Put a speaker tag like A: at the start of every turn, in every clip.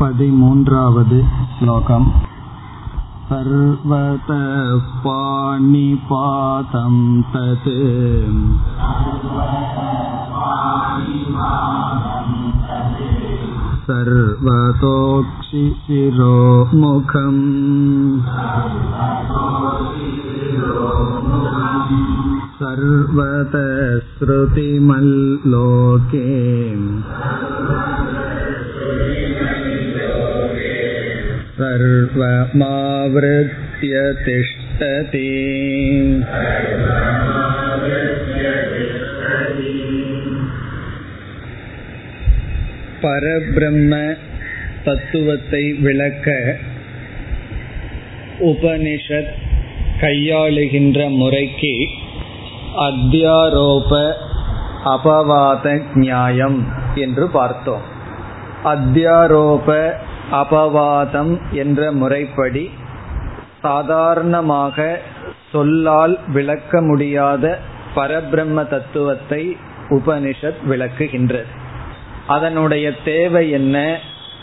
A: पदिमून्रावद् श्लोकम् सर्वतः पाणिपातं तत् सर्वतोक्षिशिरो मुखम् सर्वतः श्रुतिमल्लोके सर्वमावृत्य तिष्ठति பரபிரம்ம தத்துவத்தை விளக்க உபனிஷத் கையாளுகின்ற முறைக்கு அத்தியாரோப அபவாத நியாயம் என்று பார்த்தோம் அத்தியாரோப அபவாதம் என்ற முறைப்படி சாதாரணமாக சொல்லால் விளக்க முடியாத பரபிரம்ம தத்துவத்தை உபனிஷத் விளக்குகின்றது. அதனுடைய தேவை என்ன?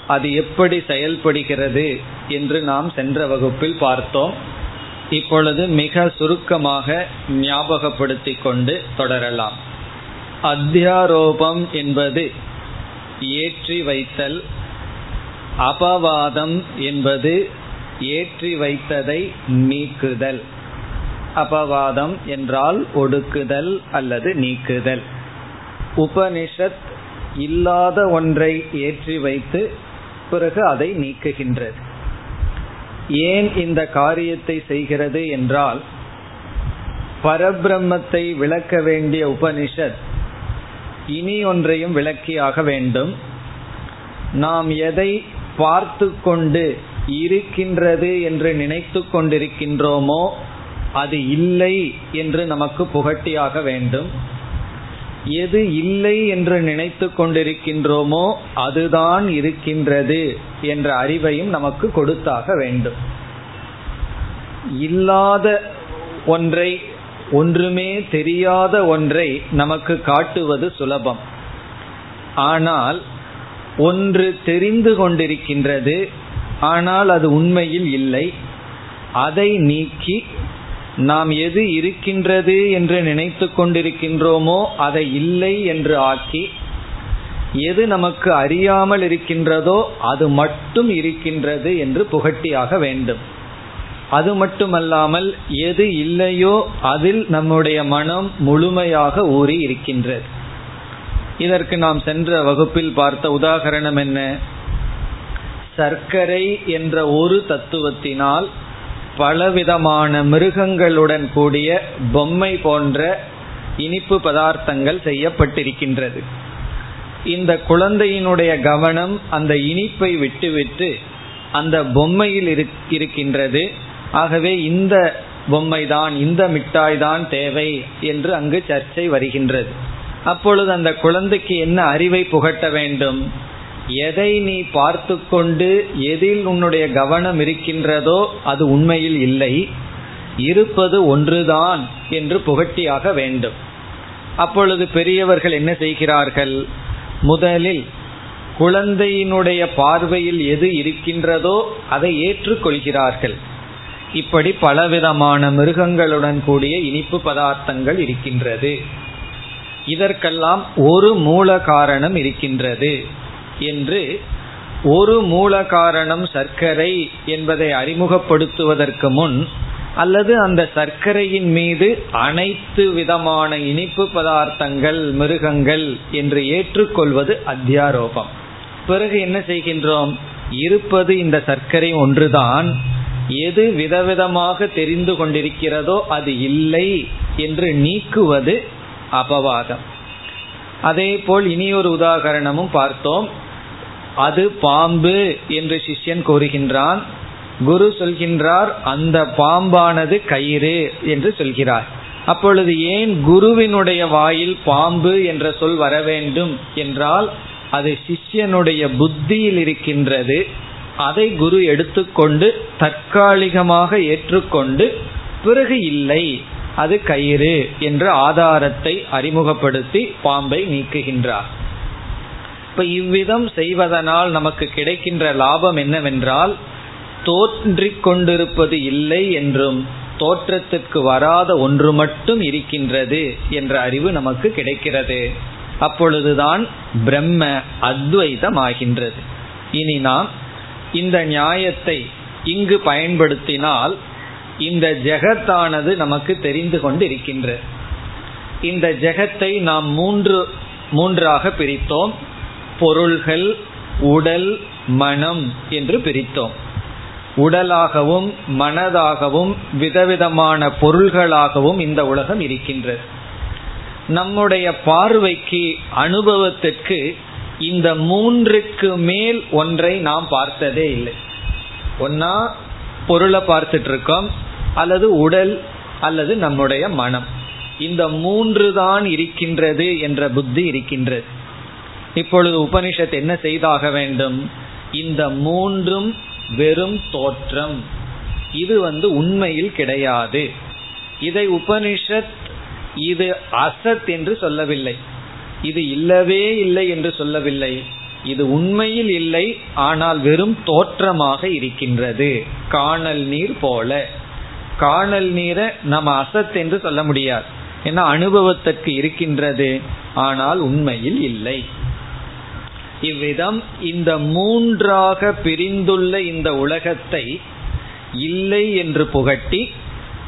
A: அது எப்படி செயல்படுகிறது என்று நாம் சென்ற வகுப்பில் பார்த்தோம். இப்பொழுது மிக சுருக்கமாக ஞாபகப்படுத்திக் கொண்டு தொடரலாம். அத்தியாரோபம் என்பது ஏற்றி வைத்தல் அபவாதம் என்பது ஏற்றி வைத்ததை நீக்குதல். அபவாதம் என்றால் ஒடுக்குதல் அல்லது நீக்குதல். உபனிஷத் இல்லாத ஒன்றை ஏற்றி வைத்து பிறகு அதை நீக்குகின்றது. ஏன் இந்த காரியத்தை செய்கிறது என்றால் பரபிரம்மத்தை விளக்க வேண்டிய உபனிஷத் இனி ஒன்றையும் விளக்கியாக வேண்டும். நாம் எதை பார்த்து கொண்டு இருக்கின்றது என்று நினைத்து கொண்டிருக்கின்றோமோ அது இல்லை என்று நமக்கு புகட்டியாக வேண்டும். எது இல்லை என்று நினைத்து கொண்டிருக்கின்றோமோ அதுதான் இருக்கின்றது என்ற அறிவையும் நமக்கு கொடுத்தாக வேண்டும். இல்லாத ஒன்றை ஒன்றுமே தெரியாத ஒன்றை நமக்கு காட்டுவது சுலபம். ஆனால் ஒன்று தெரிந்து கொண்டிருக்கின்றது ஆனால் அது உண்மையில் இல்லை. அதை நீக்கி நாம் எது இருக்கின்றது என்று நினைத்து கொண்டிருக்கின்றோமோ அதை இல்லை என்று ஆக்கி எது நமக்கு அறியாமல் இருக்கின்றதோ அது மட்டும் இருக்கின்றது என்று புகட்டியாக வேண்டும். அது மட்டுமல்லாமல் எது இல்லையோ அதில் நம்முடைய மனம் முழுமையாக ஊறி இருக்கின்றது. இதற்கு நாம் சென்ற வகுப்பில் பார்த்த உதாகரணம் என்ன? சர்க்கரை என்ற ஒரு தத்துவத்தினால் பலவிதமான மிருகங்களுடன் கூடிய பொம்மை போன்ற இனிப்பு பதார்த்தங்கள் செய்யப்பட்டிருக்கின்றது. இந்த குழந்தையினுடைய கவனம் அந்த இனிப்பை விட்டுவிட்டு அந்த பொம்மையில் இருக்கின்றது. ஆகவே இந்த பொம்மை தான் இந்த மிட்டாய் தான் தேவை என்று அங்கு சர்ச்சை வருகின்றது. அப்பொழுது அந்த குழந்தைக்கு என்ன அறிவை புகட்ட வேண்டும்? எதை நீ பார்த்து கொண்டு எதில் உன்னுடைய கவனம் இருக்கின்றதோ அது உண்மையில் இல்லை. இருப்பது ஒன்றுதான் என்று புகட்டியாக வேண்டும். அப்பொழுது பெரியவர்கள் என்ன செய்கிறார்கள்? முதலில் குழந்தையினுடைய பார்வையில் எது இருக்கின்றதோ அதை ஏற்றுக்கொள்கிறார்கள். இப்படி பலவிதமான மிருகங்களுடன் கூடிய இனிப்பு பதார்த்தங்கள் இருக்கின்றது. இதற்கெல்லாம் ஒரு மூல காரணம் இருக்கின்றது என்று ஒரு மூல காரணம் சர்க்கரை என்பதை அறிமுகப்படுத்துவதற்கு முன் அல்லது அந்த சர்க்கரையின் மீது அனைத்து விதமான இனிப்பு பதார்த்தங்கள் மிருகங்கள் என்று ஏற்றுக்கொள்வது அத்தியாரோபம். பிறகு என்ன செய்கின்றோம்? இருப்பது இந்த சர்க்கரை ஒன்றுதான். எது விதவிதமாக தெரிந்து கொண்டிருக்கிறதோ அது இல்லை என்று நீக்குவது அபவாதம். அதே போல் இனி ஒரு உதாகரணமும் பார்த்தோம். அது பாம்பு என்று சிஷ்யன் கூறுகின்றான். குரு சொல்கின்றார் அந்த பாம்பானது கயிறு என்று சொல்கிறார். அப்பொழுது ஏன் குருவினுடைய வாயில் பாம்பு என்ற சொல் வர வேண்டும் என்றால் அது சிஷ்யனுடைய புத்தியில் இருக்கின்றது. அதை குரு எடுத்துக்கொண்டு தற்காலிகமாக ஏற்றுக்கொண்டு பிறகு இல்லை. அது கயிறு என்ற ஆதாரத்தை அறிமுகப்படுத்தி பாம்பை நீக்குகின்றார். இப்ப இவ்விதம் செய்வதனால் நமக்கு கிடைக்கின்ற லாபம் என்னவென்றால் தோன்றிக் கொண்டிருப்பது இல்லை என்றும் தோற்றத்திற்கு வராத ஒன்று மட்டும் இருக்கின்றது என்ற அறிவு நமக்கு கிடைக்கிறது. அப்பொழுதுதான் பிரம்ம அத்வைதமாகின்றது. இனி நாம் இந்த நியாயத்தை இங்கு பயன்படுத்தினால் இந்த ஜெகத்தானது நமக்கு தெரிந்து கொண்டு இருக்கின்றது இந்த ஜெகத்தை நாம் மூன்று மூன்றாக பிரித்தோம். பொருள்கள் உடல் மனம் என்று பிரித்தோம். உடலாகவும் மனதாகவும் விதவிதமான பொருள்களாகவும் இந்த உலகம் இருக்கின்றது நம்முடைய பார்வைக்கு அனுபவத்திற்கு இந்த மூன்றுக்கு மேல் ஒன்றை நாம் பார்த்ததே இல்லை. ஒன்னா பொருளை பார்த்துட்டு இருக்கோம் அல்லது உடல் அல்லது நம்முடைய மனம். இந்த மூன்று தான் இருக்கின்றது என்ற புத்தி இருக்கின்றது. இப்பொழுது உபனிஷத் என்ன செய்தாக வேண்டும்? இந்த மூன்றும் வெறும் தோற்றம். இது வந்து உண்மையில் கிடையாது. இதை உபனிஷத் இது அசத் என்று சொல்லவில்லை. இது இல்லவே இல்லை என்று சொல்லவில்லை. இது உண்மையில் இல்லை ஆனால் வெறும் தோற்றமாக இருக்கின்றது. காணல் நீர் போல. காணல் நீரை நம்ம அசத் என்று சொல்ல முடியாது. ஏன்னா அனுபவத்திற்கு இருக்கின்றது ஆனால் உண்மையில் இல்லை. இவ்விதம் இந்த மூன்றாக பிரிந்துள்ள இந்த உலகத்தை இல்லை என்று புகட்டி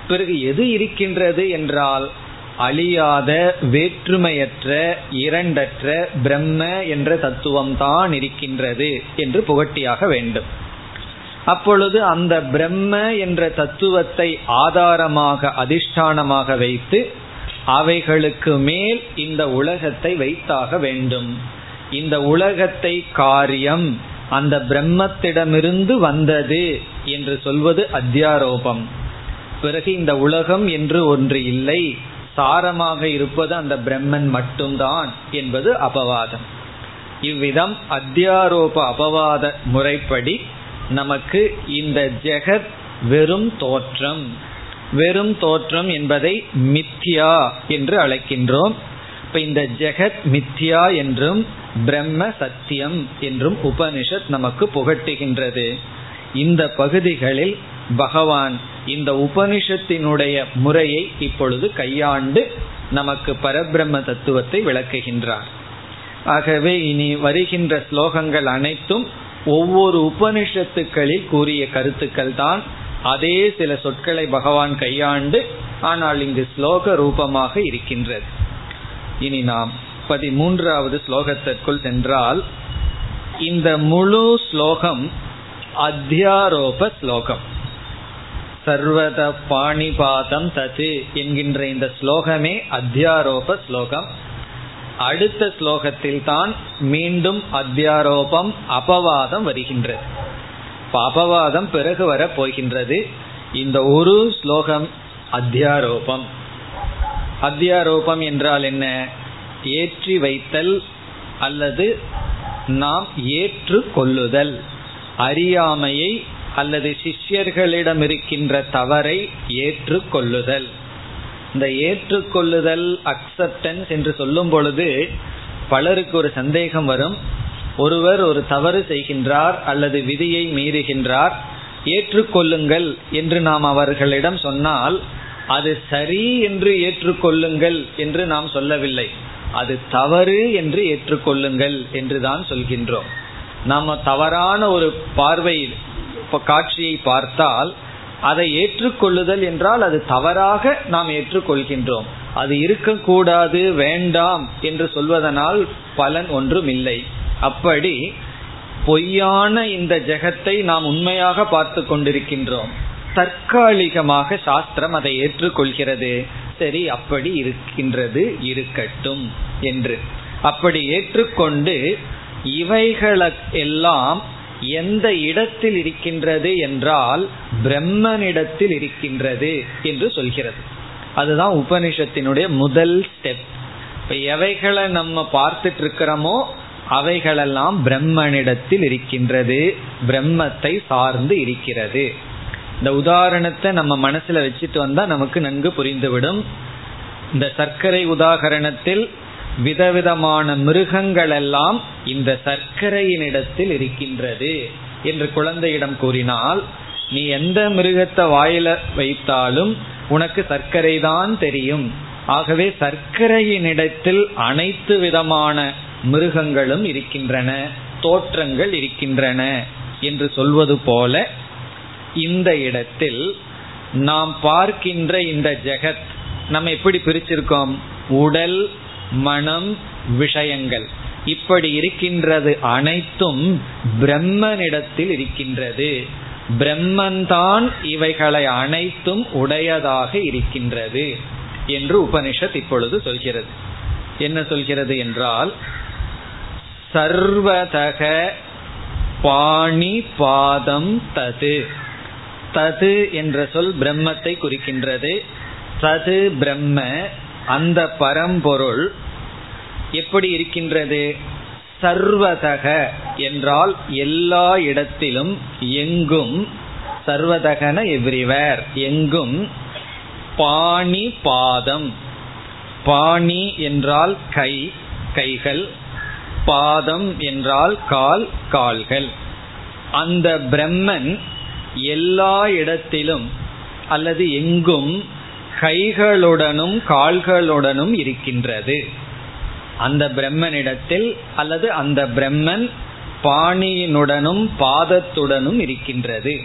A: பிறகு எது இருக்கின்றது என்றால் அழியாத வேற்றுமையற்ற இரண்டற்ற பிரம்ம என்ற தத்துவம் தான் இருக்கின்றது என்று புகட்டியாக வேண்டும். அப்பொழுது அந்த பிரம்ம என்ற தத்துவத்தை ஆதாரமாக அதிஷ்டானமாக வைத்து அவைகளுக்கு மேல் இந்த உலகத்தை வைத்தாக வேண்டும். இந்த உலகத்தை காரியம் அந்த பிரம்மத்திடமிருந்து வந்தது என்று சொல்வது அத்தியாரோபம். பிறகு இந்த உலகம் என்று ஒன்று இல்லை. சாரமாக இருப்பது அந்த பிரம்மன் மட்டும்தான் என்பது அபவாதம். இவ்விதம் அத்தியாரோப அபவாத முறைப்படி நமக்கு இந்த ஜெகத் வெறும் தோற்றம். வெறும் தோற்றம் என்பதை மித்யா என்று அழைக்கின்றோம். இப்ப இந்த ஜெகத் மித்யா என்றும் பிரம்ம சத்தியம் என்றும் உபனிஷத் நமக்கு புகட்டுகின்றது. இந்த பகுதிகளில் பகவான் இந்த உபனிஷத்தினுடைய முறையை இப்பொழுது கையாண்டு நமக்கு பரபிரம்ம தத்துவத்தை விளக்குகின்றார். ஆகவே இனி வருகின்ற ஸ்லோகங்கள் அனைத்தும் ஒவ்வொரு உபனிஷத்துக்களில் கூறிய கருத்துக்கள் தான். அதே சில சொற்களை பகவான் கையாண்டு ஆனால் இங்கு ஸ்லோக ரூபமாக இருக்கின்றது. இனி நாம் பதிமூன்றாவது ஸ்லோகத்திற்குள் சென்றால் இந்த முழு ஸ்லோகம் அத்தியாரோப ஸ்லோகம். சர்வத பாணிபாதம் தது என்கின்ற இந்த ஸ்லோகமே அத்தியாரோப ஸ்லோகம். அடுத்த ஸ்லோகத்தில் தான் மீண்டும் அத்தியாரோபம் அபவாதம் வருகின்றது. அபவாதம் பிறகு வர போகின்றது. இந்த ஒரு ஸ்லோகம் அத்தியாரோபம். அத்தியாரோபம் என்றால் என்ன? ஏற்றி வைத்தல் அல்லது நாம் ஏற்று கொள்ளுதல். அறியாமையை அல்லது சிஷ்யர்களிடம் இருக்கின்ற தவறை ஏற்றுக்கொள்ளுதல். இந்த ஏற்றுக்கொள்ளுதல் அக்செப்டன்ஸ் என்று சொல்லும் பொழுது பலருக்கு ஒரு சந்தேகம் வரும். ஒருவர் ஒரு தவறு செய்கின்றார் அல்லது விதியை மீறுகின்றார் ஏற்றுக்கொள்ளுங்கள் என்று நாம் அவர்களிடம் சொன்னால் அது சரி என்று ஏற்றுக்கொள்ளுங்கள் என்று நாம் சொல்லவில்லை. அது தவறு என்று ஏற்றுக்கொள்ளுங்கள் என்று தான் சொல்கின்றோம். நாம் தவறான ஒரு பார்வையில் காட்சியை பார்த்தால் அதை ஏற்றுக்கொள்ளுதல் என்றால் அது தவறாக நாம் ஏற்றுக்கொள்கின்றோம். அது இருக்கக்கூடாது வேண்டாம் என்று சொல்வதனால் பலன் ஒன்றும் இல்லை அப்படி பொய்யான இந்த ஜெகத்தை நாம் உண்மையாக பார்த்து கொண்டிருக்கின்றோம். தற்காலிகமாக சாஸ்திரம் அதை ஏற்றுக்கொள்கிறது. சரி அப்படி இருக்கின்றது இருக்கட்டும் என்று. அப்படி ஏற்றுக்கொண்டு இவைகளெல்லாம் எந்த இடத்தில் இருக்கின்றது என்றால் பிரம்மனிடத்தில் இருக்கின்றது என்று சொல்கிறது. அதுதான் உபனிஷத்தினுடைய முதல் ஸ்டெப் இப்ப எவைகளை நம்ம பார்த்துட்டு இருக்கிறோமோ அவைகளெல்லாம் பிரம்மனிடத்தில் இருக்கின்றது பிரம்மத்தை சார்ந்து இருக்கிறது. இந்த உதாரணத்தை நம்ம மனசுல வச்சுட்டு வந்தா நமக்கு நன்கு புரிந்துவிடும். இந்த சர்க்கரை உதாகரணத்தில் விதவிதமான மிருகங்கள் எல்லாம் இந்த சர்க்கரையினிடத்தில் இருக்கின்றது என்று குழந்தையிடம் கூறினால் நீ எந்த மிருகத்தை வாயில வைத்தாலும் உனக்கு சர்க்கரை தான் தெரியும். ஆகவே சர்க்கரையினிடத்தில் அனைத்து விதமான மிருகங்களும் இருக்கின்றன தோற்றங்கள் இருக்கின்றன என்று சொல்வது போல இந்த இடத்தில் நாம் பார்க்கின்ற இந்த ஜெகத் நம்ம எப்படி பிரிச்சிருக்கோம்? உடல் மனம் விஷயங்கள். இப்படி இருக்கின்றது அனைத்தும் பிரம்மனிடத்தில் இருக்கின்றது. பிரம்மன்தான் இவைகளை அனைத்தும் உடையதாக இருக்கின்றது என்று உபனிஷத் இப்பொழுது சொல்கிறது. என்ன சொல்கிறது என்றால் சர்வதக பாணி பாதம் தது. தது என்ற சொல் பிரம்மத்தை குறிக்கின்றது. தது பிரம்ம அந்த பரம்பொருள் எப்படி இருக்கின்றது? சர்வதக என்றால் எல்லா இடத்திலும் எங்கும் சர்வதகன எவ்ரிவேர். எங்கும்? பாணி பாதம். பாணி என்றால் கை கைகள். பாதம் என்றால் கால் கால்கள். அந்த பிரம்மன் எல்லா இடத்திலும் அல்லது எங்கும் கைகளுடனும் கால்களுடனும் இருக்கின்றது. அந்த பிரம்மனிடத்தில் அல்லது அந்த பிரம்மன் பாணியினுடனும் பாதத்துடனும் இருக்கின்றது.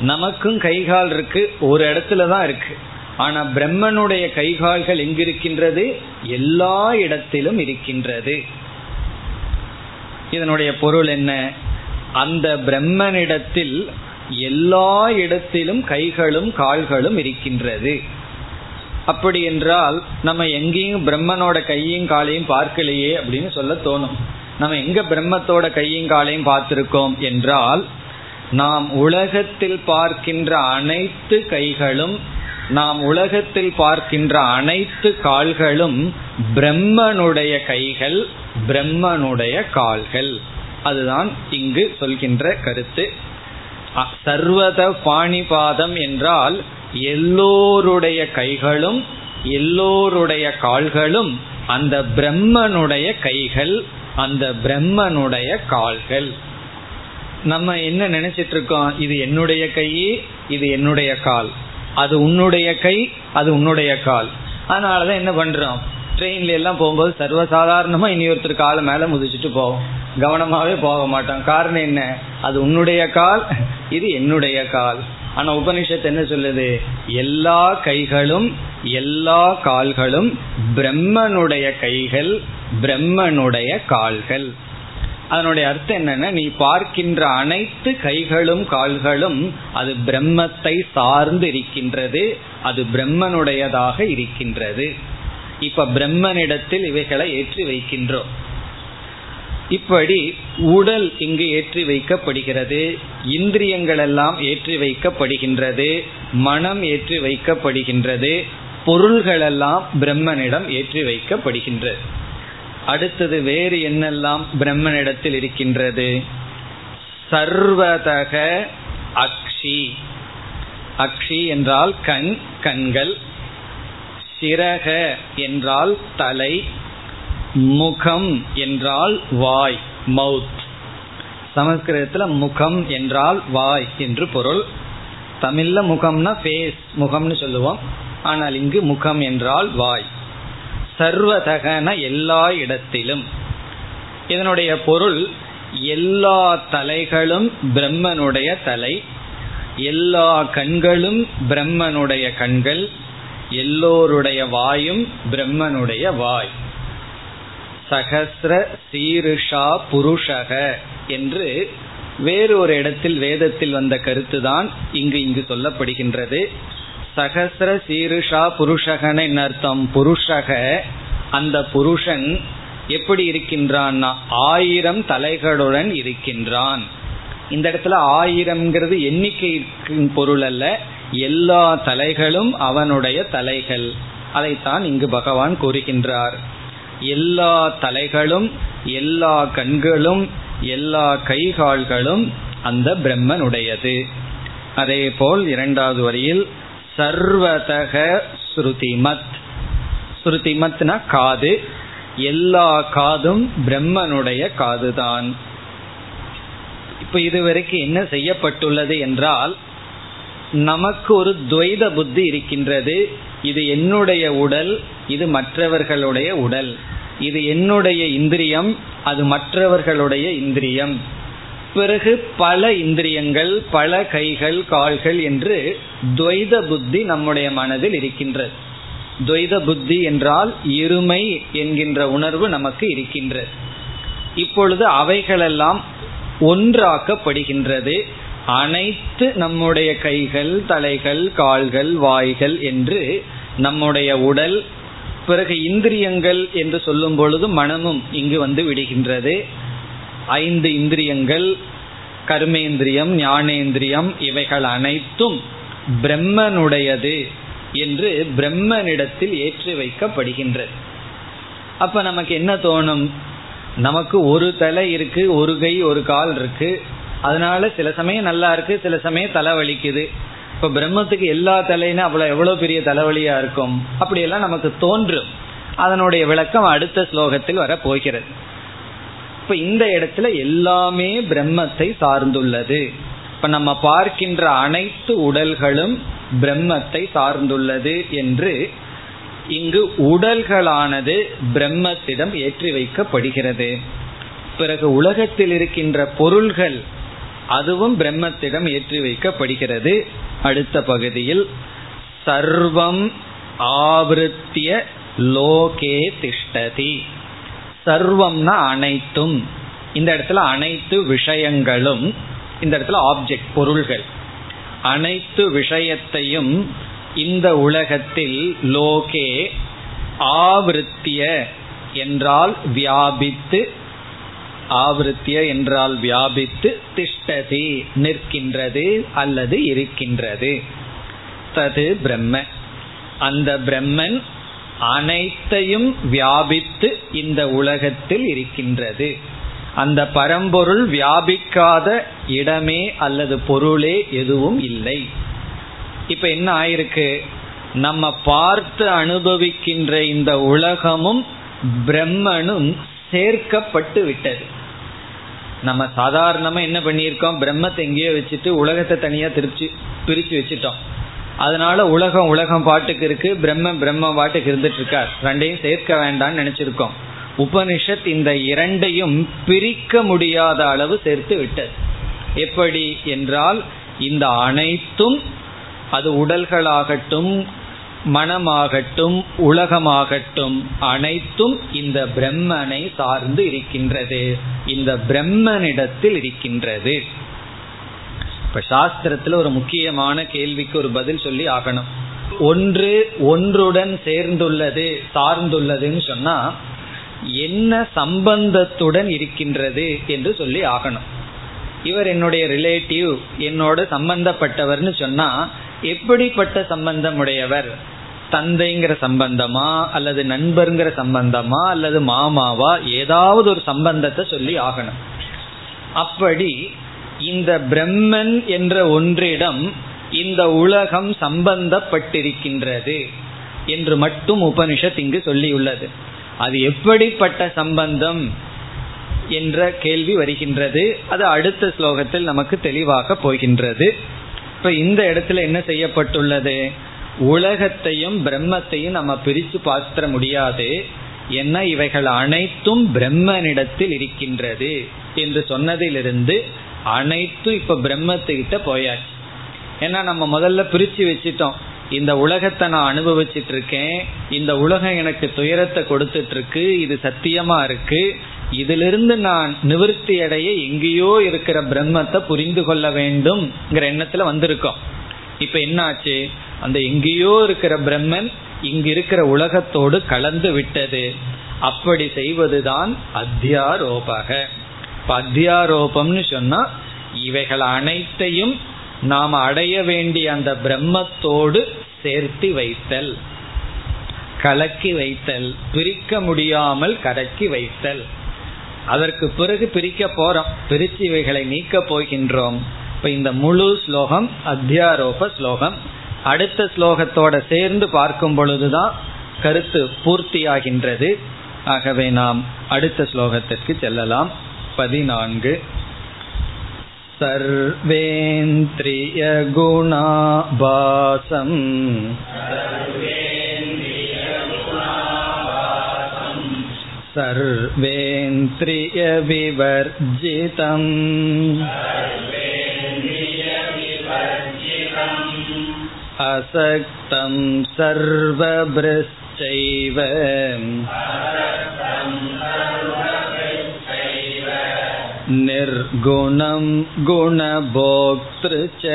A: நமக்கும் கைகால் இருக்கு ஒரு இடத்துல தான் இருக்கு. ஆனா பிரம்மனுடைய கைகால்கள் எங்கிருக்கின்றது? எல்லா இடத்திலும் இருக்கின்றது. இதனுடைய பொருள் என்ன? அந்த பிரம்மனிடத்தில் எல்லா இடத்திலும் கைகளும் கால்களும் இருக்கின்றது. அப்படி என்றால் நம்ம எங்கேயும் பிரம்மனோட கையும் காலையும் பார்க்கலையே அப்படின்னு சொல்ல தோணும். நம்ம எங்க பிரம்மத்தோட கையும் காலையும் பார்த்திருக்கோம் என்றால் நாம் உலகத்தில் பார்க்கின்ற அனைத்து கைகளும் நாம் உலகத்தில் பார்க்கின்ற அனைத்து கால்களும் பிரம்மனுடைய கைகள் பிரம்மனுடைய கால்கள். அதுதான் இங்கு சொல்கின்ற கருத்து. சர்வத பாணிபாதம் என்றால் எல்லோருடைய கைகளும் எல்லோருடைய கால்களும் அந்த பிரம்மனுடைய கைகள் அந்த பிரம்மனுடைய கால்கள். நம்ம என்ன நினைச்சிட்டு இருக்கோம்? இது என்னுடைய கை இது என்னுடைய கால். அது உன்னுடைய கை அது உன்னுடைய கால். அதனாலதான் என்ன பண்றோம்? ட்ரெயின்ல எல்லாம் போகும்போது சர்வசாதாரணமா இனி ஒருத்தர் காலை மேல முதிச்சுட்டு போவோம். கவனமாவே போக மாட்டோம். காரணம் என்ன? அது உன்னுடைய கால் இது என்னுடைய கால். ஆனா உபனிஷத்து என்ன சொல்லுது? எல்லா கைகளும் எல்லா கால்களும் பிரம்மனுடைய கைகள் பிரம்மனுடைய கால்கள். அதனுடைய அர்த்தம் என்னன்னா நீ பார்க்கின்ற அனைத்து கைகளும் கால்களும் அது பிரம்மத்தை சார்ந்து இருக்கின்றது அது பிரம்மனுடையதாக இருக்கின்றது. இப்ப பிரம்மனிடத்தில் இவைகளை ஏற்றி வைக்கின்றோம். இப்படி உடல் இங்கு ஏற்றி வைக்கப்படுகிறது இந்திரியங்கள் எல்லாம் ஏற்றி வைக்கப்படுகின்றது மனம் ஏற்றி வைக்கப்படுகின்றது பொருள்கள் எல்லாம் பிரம்மனிடம் ஏற்றி வைக்கப்படுகின்றது. அடுத்தது வேறு என்னெல்லாம் பிரம்மனிடத்தில் இருக்கின்றது? சர்வதக அக்ஷி. அக்ஷி என்றால் கண் கண்கள் சிறக என்றால் தலை முகம் என்றால் வாய் மவுத் சமஸ்கிருதத்தில் முகம் என்றால் வாய் என்று பொருள். தமிழ்ல முகம்னா ஃபேஸ் முகம்னு சொல்லுவோம். ஆனால் இங்கு முகம் என்றால் வாய். சர்வதகன எல்லா இடத்திலும். இதனுடைய பொருள் எல்லா தலைகளும் பிரம்மனுடைய தலை எல்லா கண்களும் பிரம்மனுடைய கண்கள் எல்லோருடைய வாயும் பிரம்மனுடைய வாய். சகசிர சீருஷா புருஷக என்று வேறு ஒரு இடத்தில் வேதத்தில் வந்த கருத்துதான் இங்கு இங்கு சொல்லப்படுகின்றது. சகசிர சீருஷா புருஷகன அர்த்தம்? புருஷக. அந்த புருஷன் எப்படி இருக்கின்றான்னா ஆயிரம் தலைகளுடன் இருக்கின்றான். இந்த இடத்துல ஆயிரம்ங்கிறது எண்ணிக்கை பொருள் அல்ல எல்லா தலைகளும் அவனுடைய தலைகள். அதைத்தான் இங்கு பகவான் கூறுகின்றார். எல்லா தலைகளும் எல்லா கண்களும் எல்லா கைகால்களும் அந்த பிரம்மனுடையது. அதே போல் இரண்டாவது வரியில் சர்வதக ஸ்ருதிமத். ஸ்ருதிமத்னா காது. எல்லா காதும் பிரம்மனுடைய காதுதான். இப்ப இதுவரைக்கும் என்ன செய்யப்பட்டுள்ளது என்றால் நமக்கு ஒரு துவைத புத்தி இருக்கின்றது. இது என்னுடைய உடல் இது மற்றவர்களுடைய உடல். இது என்னுடைய இந்திரியம் அது மற்றவர்களுடைய இந்திரியம். பிறகு பல இந்திரியங்கள் பல கைகள் கால்கள் என்று துவைத புத்தி நம்முடைய மனதில் இருக்கின்றது. துவைத புத்தி என்றால் இருமை என்கின்ற உணர்வு நமக்கு இருக்கின்றது. இப்பொழுது அவைகளெல்லாம் ஒன்றாக்கப்படுகின்றது. அனைத்து நம்முடைய கைகள் தலைகள் கால்கள் வாய்கள் என்று நம்முடைய உடல் பிறகு இந்திரியங்கள் என்று சொல்லும் பொழுது மனமும் இங்கு வந்து விடுகின்றது. ஐந்து இந்திரியங்கள் கர்மேந்திரியம் ஞானேந்திரியம் இவைகள் அனைத்தும் பிரம்மனுடையது என்று பிரம்மனிடத்தில் ஏற்றி வைக்கப்படுகின்றது. அப்ப நமக்கு என்ன தோணும்? நமக்கு ஒரு தலை இருக்கு ஒரு கை ஒரு கால் இருக்கு. அதனால சில சமயம் நல்லா இருக்கு சில சமயம் தலை வலிக்குது இப்ப பிரம்மத்துக்கு எல்லா தலைன்னு அவ்வளவு எவ்வளவு பெரிய தலைவலியா இருக்கும்? அப்படியெல்லாம் நமக்கு தோன்றும். அதனுடைய விளக்கம் அடுத்த ஸ்லோகத்தில் வர போகிறது இப்ப இந்த இடத்துல எல்லாமே பிரம்மத்தை சார்ந்துள்ளது. இப்ப நம்ம பார்க்கின்ற அனைத்து உடல்களும் பிரம்மத்தை சார்ந்துள்ளது என்று இங்கு உடல்களானது பிரம்மத்திடம் ஏற்றி வைக்கப்படுகிறது. பிறகு உலகத்தில் இருக்கின்ற பொருள்கள் அதுவும் பிரம்மத்திடம் ஏற்றி வைக்கப்படுகிறது. அடுத்த பகுதியில் சர்வம் ஆவருத்திய லோகே திஷ்டதி. சர்வம்னா அனைத்தும். இந்த இடத்துல அனைத்து விஷயங்களும் இந்த இடத்துல ஆப்ஜெக்ட் பொருள்கள். அனைத்து விஷயத்தையும் இந்த உலகத்தில் லோகே ஆவருத்திய என்றால் வியாபித்து ஆவருத்திய என்றால் வியாபித்து திஷ்டதி நிற்கின்றது அல்லது இருக்கின்றது. தது பிரம்ம. அந்த பிரம்மன் அனைத்தையும் வியாபித்து இந்த உலகத்தில் இருக்கின்றது. அந்த பரம்பொருள் வியாபிக்காத இடமே அல்லது பொருளே எதுவும் இல்லை. இப்ப என்ன ஆயிருக்கு? நம்ம பார்த்து அனுபவிக்கின்ற இந்த உலகமும் பிரம்மனும் சேர்க்கப்பட்டு விட்டது. நம்ம சாதாரணமா என்ன பண்ணியிருக்கோம்? பிரம்மத்தை எங்கேயோ வச்சுட்டு உலகத்தை தனியா திருச்சி பிரிச்சு வச்சுட்டோம். அதனால உலகம் உலகம் பாட்டுக்கு இருக்கு பிரம்ம பிரம்ம பாட்டுக்கு இருந்துட்டு இருக்கார் ரெண்டையும் சேர்க்க வேண்டாம்னு நினைச்சிருக்கோம். உபனிஷத் இந்த இரண்டையும் பிரிக்க முடியாத அளவு சேர்த்து விட்டது. எப்படி என்றால் இந்த அனைத்தும் அது உடல்களாகட்டும் மனமாகட்டும் உலகமாகட்டும் அனைத்தும் இந்த பிரம்மனை சார்ந்து இருக்கின்றது. இந்த பிரம்மனிடத்தில் இருக்கின்றது. இப்ப சாஸ்திரத்துல ஒரு முக்கியமான கேள்விக்கு ஒரு பதில் சொல்லி ஆகணும். ஒன்று ஒன்றுடன் சேர்ந்துள்ளது சார்ந்துள்ளதுன்னு சொன்னா என்ன சம்பந்தத்துடன் இருக்கின்றது என்று சொல்லி ஆகணும். இவர் என்னுடைய ரிலேட்டிவ் என்னோட சம்பந்தப்பட்டவர்னு சொன்னா எப்படிப்பட்ட சம்பந்தம் உடையவர் தந்தைங்கிற சம்பந்தமா அல்லது நண்பருங்கிற சம்பந்தமா அல்லது மாமாவா? ஏதாவது ஒரு சம்பந்தத்தை சொல்லி ஆகணும். அப்படி இந்த பிரம்மன் என்ற ஒன்றிடம் இந்த உலகம் சம்பந்தப்பட்டிருக்கின்றது என்று மட்டும் உபனிஷத் இங்கு சொல்லியுள்ளது. அது எப்படிப்பட்ட சம்பந்தம் என்ற கேள்வி வருகின்றது. அது அடுத்த ஸ்லோகத்தில் நமக்கு தெளிவாக போகின்றது. இப்ப இந்த இடத்துல என்ன செய்யப்பட்டுள்ளது? உலகத்தையும் பிரம்மத்தையும் நம்ம பிரித்து பார்த்திட முடியாது. என்ன? இவைகள் அனைத்தும் பிரம்மனிடத்தில் இருக்கின்றது என்று சொன்னதிலிருந்து அனைத்தும் இப்ப பிரம்மத்துக்கிட்ட போயாச்சு. ஏன்னா நம்ம முதல்ல பிரிச்சு வச்சிட்டோம். இந்த உலகத்தை நான் அனுபவிச்சுட்டு இருக்கேன். இந்த உலகம் எனக்கு துயரத்தை கொடுத்துட்டு இருக்கு. இது சத்தியமா இருக்கு. இதிலிருந்து நான் நிவர்த்தி அடைய எங்கேயோ இருக்கிற பிரம்மத்தை புரிந்து கொள்ள வேண்டும்ங்கிற எண்ணத்துல வந்திருக்கோம். இப்ப என்னாச்சு? அந்த எங்கேயோ இருக்கிற பிரம்மன் இங்கு இருக்கிற உலகத்தோடு கலந்து விட்டது. அப்படி செய்வதுதான் அத்தியாரோபக. அத்தியாரோபம்னு சொன்னா இவைகள் அனைத்தையும் நாம் அடைய வேண்டிய அந்த பிரம்மத்தோடு சேர்த்து வைத்தல். கலக்கி வைத்தல். பிரிக்க முடியாமல் கலக்கி வைத்தல். அதற்கு பிறகு பிரிக்க போறோம் பிரிச்சு இவைகளை நீக்க போகின்றோம் இப்ப இந்த முழு ஸ்லோகம் அத்தியாரோப ஸ்லோகம் அடுத்த ஸ்லோகத்தோட சேர்ந்து பார்க்கும் பொழுதுதான் கருத்து பூர்த்தியாகின்றது ஆகவே நாம் அடுத்த ஸ்லோகத்திற்கு செல்லலாம் பதினான்கு सर्वेन्द्रियगुणाभासम् सर्वेन्द्रियविवर्जितम् असक्तं सर्वभृश्चैव निर्गुणं गुणभोक्तृ च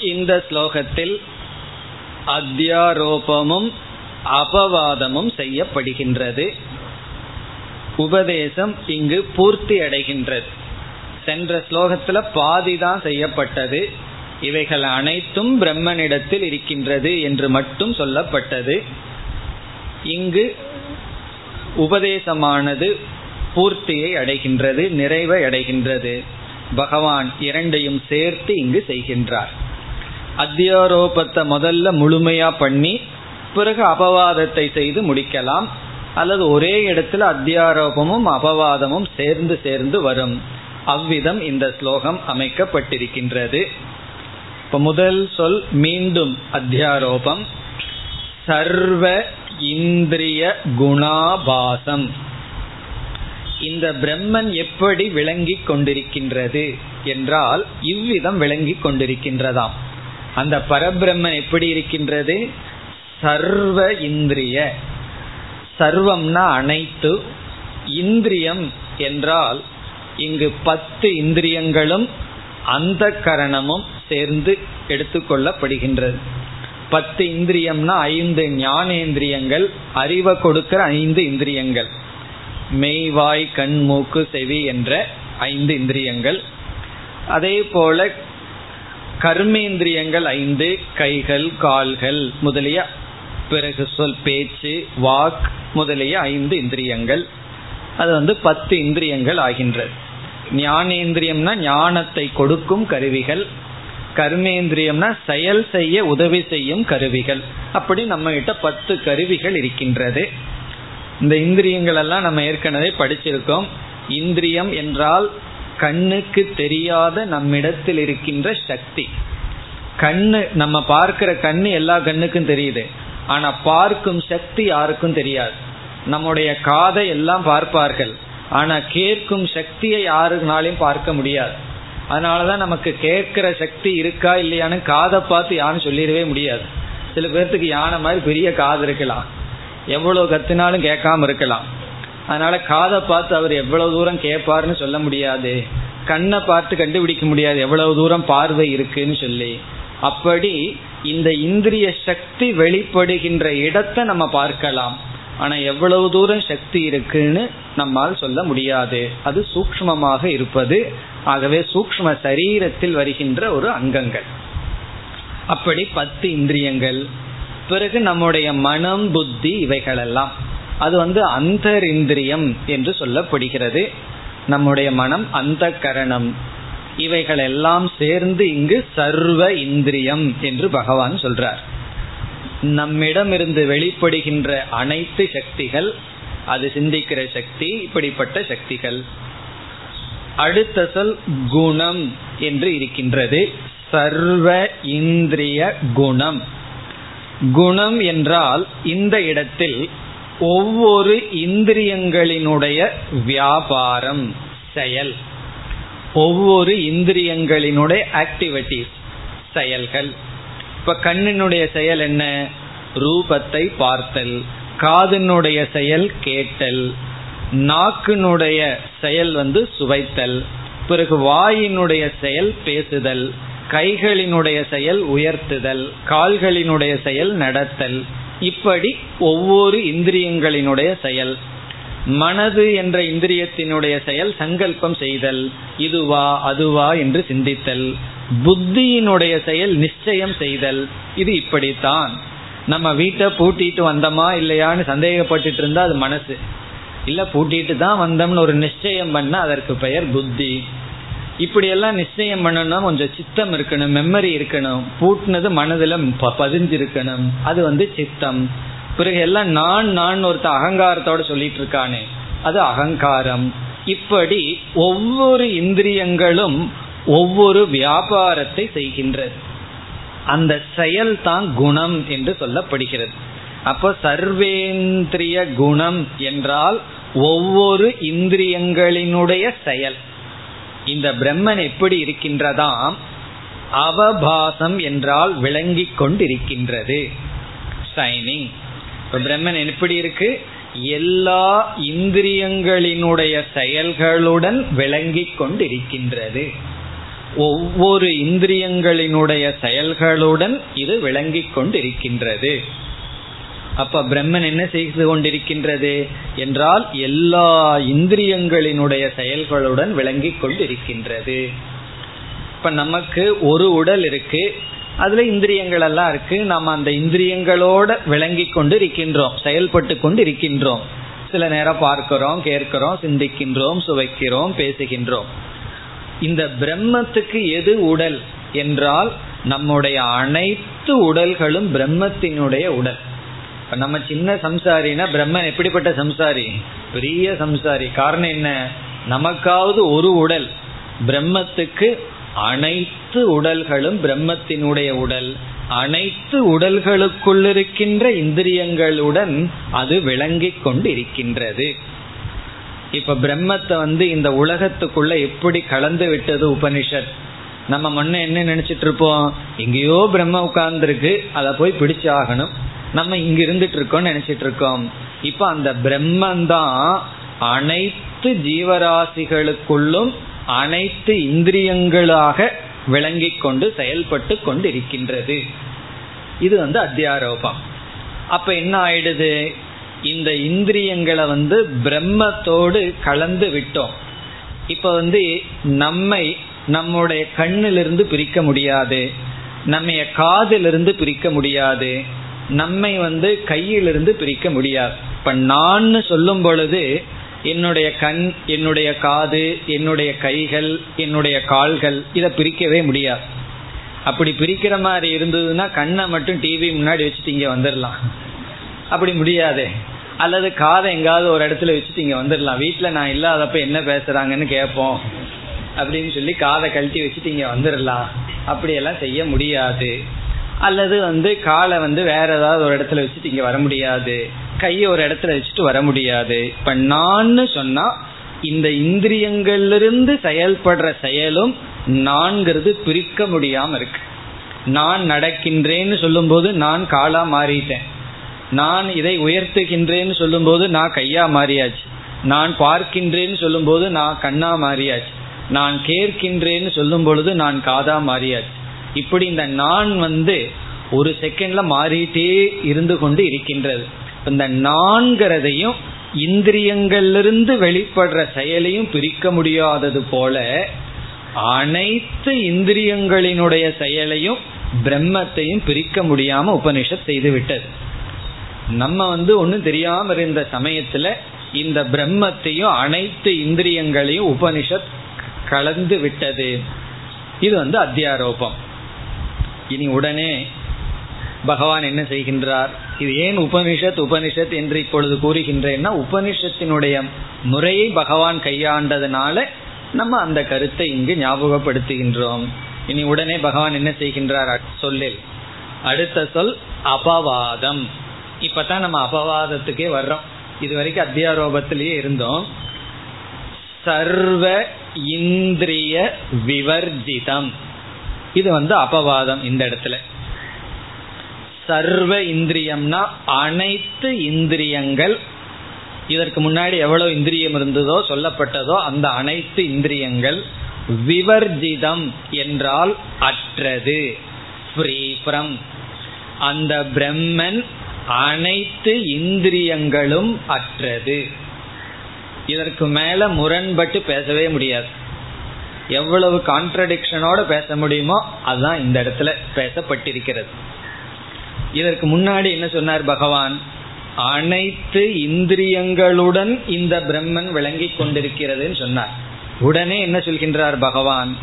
A: இந்த ஸ்லோகத்தில் அத்தியாரோபமும் அபவாதமும் செய்யப்படுகின்றது. உபதேசம் இங்கு பூர்த்தி அடைகின்றது. சென்ற ஸ்லோகத்துல பாதி தான் செய்யப்பட்டது. இவைகள் அனைத்தும் பிரம்மனிடத்தில் இருக்கின்றது என்று மட்டும் சொல்லப்பட்டது. இங்கு உபதேசமானது பூர்த்தியை அடைகின்றது நிறைவை அடைகின்றது. பகவான் இரண்டையும் சேர்த்து இங்கு செய்கின்றார். அத்தியாரோபத்தை முதல்ல முழுமையா பண்ணி பிறகு அபவாதத்தை செய்து முடிக்கலாம். அல்லது ஒரே இடத்துல அத்தியாரோபமும் அபவாதமும் சேர்ந்து சேர்ந்து வரும். அவ்விதம் இந்த ஸ்லோகம் அமைக்கப்பட்டிருக்கின்றது. இப்ப முதல் சொல் மீண்டும் அத்தியாரோபம். சர்வ இந்திரிய குணாபாசம். இந்த பிரம்மன் எப்படி விளங்கி கொண்டிருக்கின்றது என்றால் இவ்விதம் விளங்கி கொண்டிருக்கின்றதாம். அந்த பரபிரம்மன் எப்படி இருக்கின்றது? சர்வ இந்திரிய. சர்வம்னா அனைத்து. இந்திரியம் என்றால் இங்கு பத்து இந்திரியங்களும் அந்த கரணமும் சேர்ந்து எடுத்துக்கொள்ளப்படுகின்றது. பத்து இந்திரியம்னா ஐந்து ஞானேந்திரியங்கள் அறிவை கொடுக்கிற ஐந்து இந்திரியங்கள். மெய்வாய் கண் மூக்கு செவி என்ற ஐந்து இந்திரியங்கள். அதே போல கர்மேந்திரியங்கள் ஐந்து கைகள் கால்கள் முதலிய பிறகு சொல் பேச்சு வாக் முதலிய ஐந்து இந்திரியங்கள். அது வந்து பத்து இந்திரியங்கள் ஆகின்றது. ஞானேந்திரியம்னா ஞானத்தை கொடுக்கும் கருவிகள். கர்மேந்திரியம்னா செயல் செய்ய உதவி செய்யும் கருவிகள். அப்படி நம்ம கிட்ட பத்து கருவிகள் இருக்கின்றது. இந்த இந்திரியங்கள் எல்லாம் நம்ம ஏற்கனவே படிச்சிருக்கோம். இந்திரியம் என்றால் கண்ணுக்கு தெரியாத நம்மிடத்தில் இருக்கின்ற சக்தி. கண்ணு நம்ம பார்க்கிற கண்ணு எல்லா கண்ணுக்கும் தெரியுது. ஆனா பார்க்கும் சக்தி யாருக்கும் தெரியாது. நம்முடைய காதை எல்லாம் பார்ப்பார்கள். ஆனா கேட்கும் சக்தியை யாருனாலையும் பார்க்க முடியாது. அதனாலதான் நமக்கு கேட்கிற சக்தி இருக்கா இல்லையான்னு காதை பார்த்து யாரும் சொல்லிடவே முடியாது. சில பேர்த்துக்கு யானை மாதிரி பெரிய காது இருக்கலாம். எவ்வளவு கத்தினாலும் கேட்காம இருக்கலாம். அதனால காதை பார்த்து அவர் எவ்வளவு தூரம் கேட்பாருன்னு சொல்ல முடியாது. கண்ணை பார்த்து கண்டுபிடிக்க முடியாது. எவ்வளவு தூரம் பார்வை இருக்குன்னு சொல்லி. அப்படி இந்த இந்திரிய சக்தி வெளிப்படுகின்ற இடத்தை நம்ம பார்க்கலாம். ஆனா எவ்வளவு தூரம் சக்தி இருக்குன்னு நம்மால் சொல்ல முடியாது. அது சூக்மமாக இருப்பது. ஆகவே சூக்ம சரீரத்தில் வருகின்ற ஒரு அங்கங்கள். அப்படி பத்து இந்திரியங்கள். பிறகு நம்முடைய மனம் புத்தி இவைகளெல்லாம். அது வந்து அந்தரிந்திரியம் என்று சொல்லப்படுகிறது. நம்முடைய மனம் அந்த கரணம் இவைகள் எல்லாம் சேர்ந்து இங்கு சர்வ இந்திரியம் என்று பகவான் சொல்றார். நம்மிடமிருந்து வெளிப்படுகின்ற அனைத்து சக்திகள் அது சிந்திக்கிற சக்தி இப்படிப்பட்ட சக்திகள். அடுத்த சொல் குணம் என்று இருக்கின்றது. சர்வ இந்திரிய குணம். குணம் என்றால் இந்த இடத்தில் ஒவ்வொரு இந்திரியங்களினுடைய வியாபாரம் செயல். ஒவ்வொரு இந்திரியங்களினுடைய ஆக்டிவிட்டிஸ் செயல்கள். இப்ப கண்ணினுடைய செயல் என்ன? ரூபத்தை பார்த்தல். காதினுடைய செயல் கேட்டல். நாக்கினுடைய செயல் வந்து சுவைத்தல். பிறகு வாயினுடைய செயல் பேசுதல். கைகளினுடைய செயல் உயர்த்துதல். கால்களினுடைய செயல் நடத்தல். இப்படி ஒவ்வொரு இந்திரியங்களினுடைய செயல். மனது என்ற இந்திரியத்தினுடைய செயல் சங்கல்பம் செய்தல் இதுவா அதுவா என்று சிந்தித்தல். புத்தியினுடைய செயல் நிச்சயம் செய்தல் இது இப்படித்தான். நம்ம வீட்டை பூட்டிட்டு வந்தோமா இல்லையான்னு சந்தேகப்பட்டுட்டு இருந்தா அது மனசு. இல்ல பூட்டிட்டு தான் வந்தோம்னு ஒரு நிச்சயம் பண்ண அதற்கு பெயர் புத்தி. இப்படியெல்லாம் நிச்சயம் பண்ணணும்னா கொஞ்சம் சித்தம் இருக்கணும் மெமரி இருக்கணும். பூட்டினது மனதில் பதிஞ்சிருக்கணும். அது வந்து சித்தம். பிறகு எல்லாம் நான் நான் ஒருத்த அகங்காரத்தோட சொல்லிட்டு இருக்கானே அது அகங்காரம். இப்படி ஒவ்வொரு இந்திரியங்களும் ஒவ்வொரு வியாபாரத்தை செய்கின்றது. அந்த செயல் தான் குணம் என்று சொல்லப்படுகிறது. அப்போ சர்வேந்திரிய குணம் என்றால் ஒவ்வொரு இந்திரியங்களினுடைய செயல். இந்த பிரம்மன் எப்படி இருக்கின்றதாம் அவபாசம் என்றால் விளங்கிக் கொண்டிருக்கின்றது. ஷைனிங் பிரம்மன் எப்படி இருக்கு? எல்லா இந்திரியங்களினுடைய செயல்களுடன் விளங்கிக் கொண்டிருக்கின்றது. ஒவ்வொரு இந்திரியங்களினுடைய செயல்களுடன் இது விளங்கி கொண்டிருக்கின்றது. அப்ப பிரம்மன் என்ன செய்து கொண்டிருக்கின்றது என்றால் எல்லா இந்திரியங்களினுடைய செயல்களுடன் விளங்கிக் கொண்டிருக்கின்றது. இப்ப நமக்கு ஒரு உடல் இருக்கு அதுல இந்திரியங்கள் எல்லாம் இருக்கு நம்ம அந்த இந்திரியங்களோட விளங்கி கொண்டு இருக்கின்றோம் செயல்பட்டு கொண்டு இருக்கின்றோம் சில நேரம் பார்க்கிறோம் கேட்கிறோம் சிந்திக்கின்றோம் சுவைக்கிறோம் பேசுகின்றோம். இந்த பிரம்மத்துக்கு எது உடல் என்றால் நம்முடைய அனைத்து உடல்களும் பிரம்மத்தினுடைய உடல். இப்ப நம்ம சின்ன சம்சாரினா பிரம்மன் எப்படிப்பட்ட சம்சாரி? பெரிய சம்சாரி. காரணம் என்ன? நமக்காவது ஒரு உடல். பிரம்மத்துக்கு அனைத்து உடல்களும் பிரம்மத்தினுடைய உடல். அனைத்து உடல்களுக்குள் இருக்கின்ற இந்திரியங்களுடன் அது விளங்கி கொண்டு இருக்கின்றது இப்ப பிரம்மத்தை வந்து இந்த உலகத்துக்குள்ள எப்படி கலந்து விட்டது உபனிஷத்? நம்ம முன்ன என்ன நினைச்சிட்டு இருப்போம்? எங்கேயோ பிரம்ம உட்கார்ந்துருக்கு. அதை போய் பிடிச்சாகணும். நம்ம இங்க இருந்துட்டு இருக்கோம் நினைச்சிட்டு இருக்கோம் இப்ப அந்த பிரம்மன் தான் அனைத்து ஜீவராசிகளுக்குள்ளும் அனைத்து இந்திரியங்களாக விளங்கி கொண்டு செயல்பட்டு கொண்டு இருக்கின்றது இது வந்து அத்தியாரோபம். அப்ப என்ன ஆயிடுது? இந்த இந்திரியங்களை வந்து பிரம்மத்தோடு கலந்து விட்டோம். இப்ப வந்து நம்மை நம்முடைய கண்ணிலிருந்து பிரிக்க முடியாது. நம்ம காதிலிருந்து பிரிக்க முடியாது. நம்மை வந்து கையிலிருந்து பிரிக்க முடியாது. இப்ப நான் சொல்லும் பொழுது என்னுடைய கண் என்னுடைய காது என்னுடைய கைகள் என்னுடைய கால்கள் இதை பிரிக்கவே முடியாது. அப்படி பிரிக்கிற மாதிரி இருந்ததுன்னா கண்ணை மட்டும் டிவி முன்னாடி வச்சுட்டு இங்கே வந்துடலாம் அப்படி முடியாதே. அல்லது காதை எங்காவது ஒரு இடத்துல வச்சுட்டு இங்கே வந்துடலாம் வீட்டில் நான் இல்லாதப்ப என்ன பேசுகிறாங்கன்னு கேட்போம். அப்படின்னு சொல்லி காதை கழட்டி வச்சுட்டு இங்கே வந்துடலாம் அப்படியெல்லாம் செய்ய முடியாது. அல்லது வந்து காலை வந்து வேற ஏதாவது ஒரு இடத்துல வச்சுட்டு இங்க வர முடியாது. கையை ஒரு இடத்துல வச்சுட்டு வர முடியாது. இப்ப நான் சொன்னா இந்த இந்திரியங்கள்லிருந்து செயல்படுற செயலும் நான்கிறது பிரிக்க முடியாம இருக்கு. நான் நடக்கின்றேன்னு சொல்லும்போது நான் காலா மாறிட்டேன். நான் இதை உயர்த்துகின்றேன்னு சொல்லும்போது நான் கையா மாறியாச்சு. நான் பார்க்கின்றேன்னு சொல்லும்போது நான் கண்ணா மாறியாச்சு. நான் கேட்கின்றேன்னு சொல்லும் பொழுது நான் காதா மாறியாச்சு. இப்படி இந்த நான் வந்து ஒரு செகண்ட்ல மாறிட்டே இருந்து கொண்டு இருக்கின்றது. இந்த நான்கிறதையும் இந்திரியங்களிலிருந்து வெளிப்படுற செயலையும் பிரிக்க முடியாதது போல அனைத்து இந்திரியங்களினுடைய செயலையும் பிரம்மத்தையும் பிரிக்க முடியாம உபனிஷத் செய்து விட்டது. நம்ம வந்து ஒன்றும் தெரியாம இருந்த சமயத்துல இந்த பிரம்மத்தையும் அனைத்து இந்திரியங்களையும் உபனிஷத் கலந்து விட்டது. இது வந்து அத்தியாரோபம். இனி உடனே பகவான் என்ன செய்கின்றார்? இது ஏன் உபனிஷத் உபனிஷத் என்று இப்பொழுது கூறுகின்றேன்னா உபனிஷத்தினுடைய முறையை பகவான் கையாண்டதுனால நம்ம அந்த கருத்தை இங்கு ஞாபகப்படுத்துகின்றோம். இனி உடனே பகவான் என்ன செய்கின்றார்? சொல்லில். அடுத்த சொல் அபவாதம். இப்பதான் நம்ம அபவாதத்துக்கே வர்றோம். இது வரைக்கும் அத்தியாரோபத்திலேயே இருந்தோம். சர்வ இந்திரிய விவர்ஜிதம். இது வந்து அபவாதம் இந்த இடத்துல. சர்வ இந்திரியம்னா அனைத்து இந்திரியங்கள். இதற்கு முன்னாடி எவ்வளவு இந்திரியம் இருந்ததோ சொல்லப்பட்டதோ அந்த அனைத்து இந்திரியங்கள் விவர்ஜிதம் என்றால் அற்றது. ஃப்ரீ ஃப்ரம் அந்த பிரம்மன் அனைத்து இந்திரியங்களும் அற்றது. இதற்கு மேல முரண்பட்டு பேசவே முடியாது. எவ்வளவு கான்ட்ரடிக்ஷனோட பேச முடியுமோ அதுதான் இந்த இடத்துல பேசப்பட்டிருக்கிறது. இதற்கு முன்னாடி என்ன சொன்னார் பகவான்? அனைத்து இந்திரியங்களுடன் இந்த பிரம்மன் விளங்கி கொண்டிருக்கிறதுன்னு சொன்னார். உடனே என்ன சொல்கின்றார் பகவான்?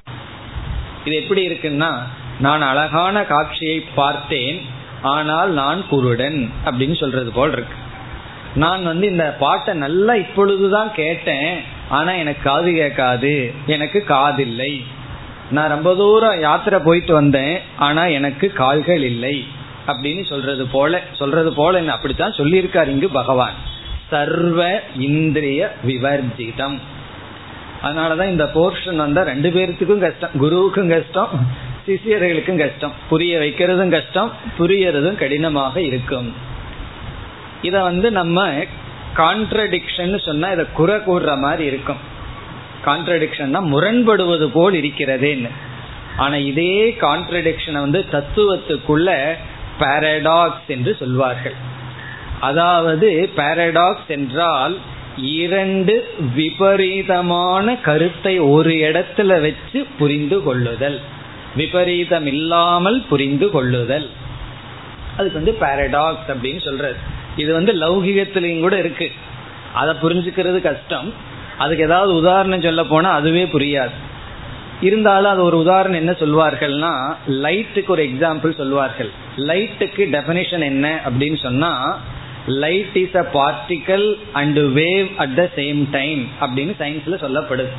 A: இது எப்படி இருக்குன்னா நான் அழகான காட்சியை பார்த்தேன் ஆனால் நான் குருடன் அப்படின்னு சொல்றது போல் இருக்கு. நான் வந்து இந்த பாட்டை நல்லா இப்பொழுதுதான் கேட்டேன் ஆனா எனக்கு காது கேட்காது. எனக்கு காதில்லை. நான் ரொம்ப தூரம் யாத்திரை போயிட்டு வந்தேன். ஆனா எனக்கு கால்கள் இல்லை. அப்படின்னு சொல்றது போல சொல்றது போல அப்படித்தான் சொல்லியிருக்காரு இங்கு பகவான். சர்வ இந்திரிய விவர்ஜிதம். அதனாலதான் இந்த போர்ஷன் வந்தா ரெண்டு பேர்த்துக்கும் கஷ்டம். குருவுக்கும் கஷ்டம் சிஷியர்களுக்கும் கஷ்டம். புரிய வைக்கிறதும் கஷ்டம் புரியறதும் கடினமாக இருக்கும். இத வந்து நம்ம கான்ட்ரடிக்ஷன் சொன்னா இதை குறை கூடுற மாதிரி இருக்கும். கான்ட்ரடிக்ஷன்னா முரண்படுவது போல் இருக்கிறதேன்னு. ஆனா இதே கான்ட்ரடிக்ஷனை வந்து தத்துவத்துக்குள்ள பாரடாக்ஸ் என்று சொல்வார்கள். அதாவது பாரடாக்ஸ் என்றால் இரண்டு விபரீதமான கருத்தை ஒரு இடத்துல வச்சு புரிந்து கொள்ளுதல். விபரீதம் இல்லாமல் புரிந்து கொள்ளுதல். அதுக்கு வந்து பாரடாக்ஸ் அப்படின்னு சொல்றது. இது வந்து லௌகிகத்திலையும் கூட இருக்கு. அதை புரிஞ்சுக்கிறது கஷ்டம். அதுக்கு ஏதாவது உதாரணம் சொல்ல போனா அதுவே புரியாது. இருந்தாலும் அது ஒரு உதாரணம் என்ன சொல்வார்கள்னா லைட்டுக்கு ஒரு எக்ஸாம்பிள் சொல்வார்கள். லைட்டுக்கு டெபனிஷன் என்ன அப்படின்னு சொன்னா light is a particle and wave at the same time அப்படின்னு சயின்ஸ்ல சொல்லப்படுது.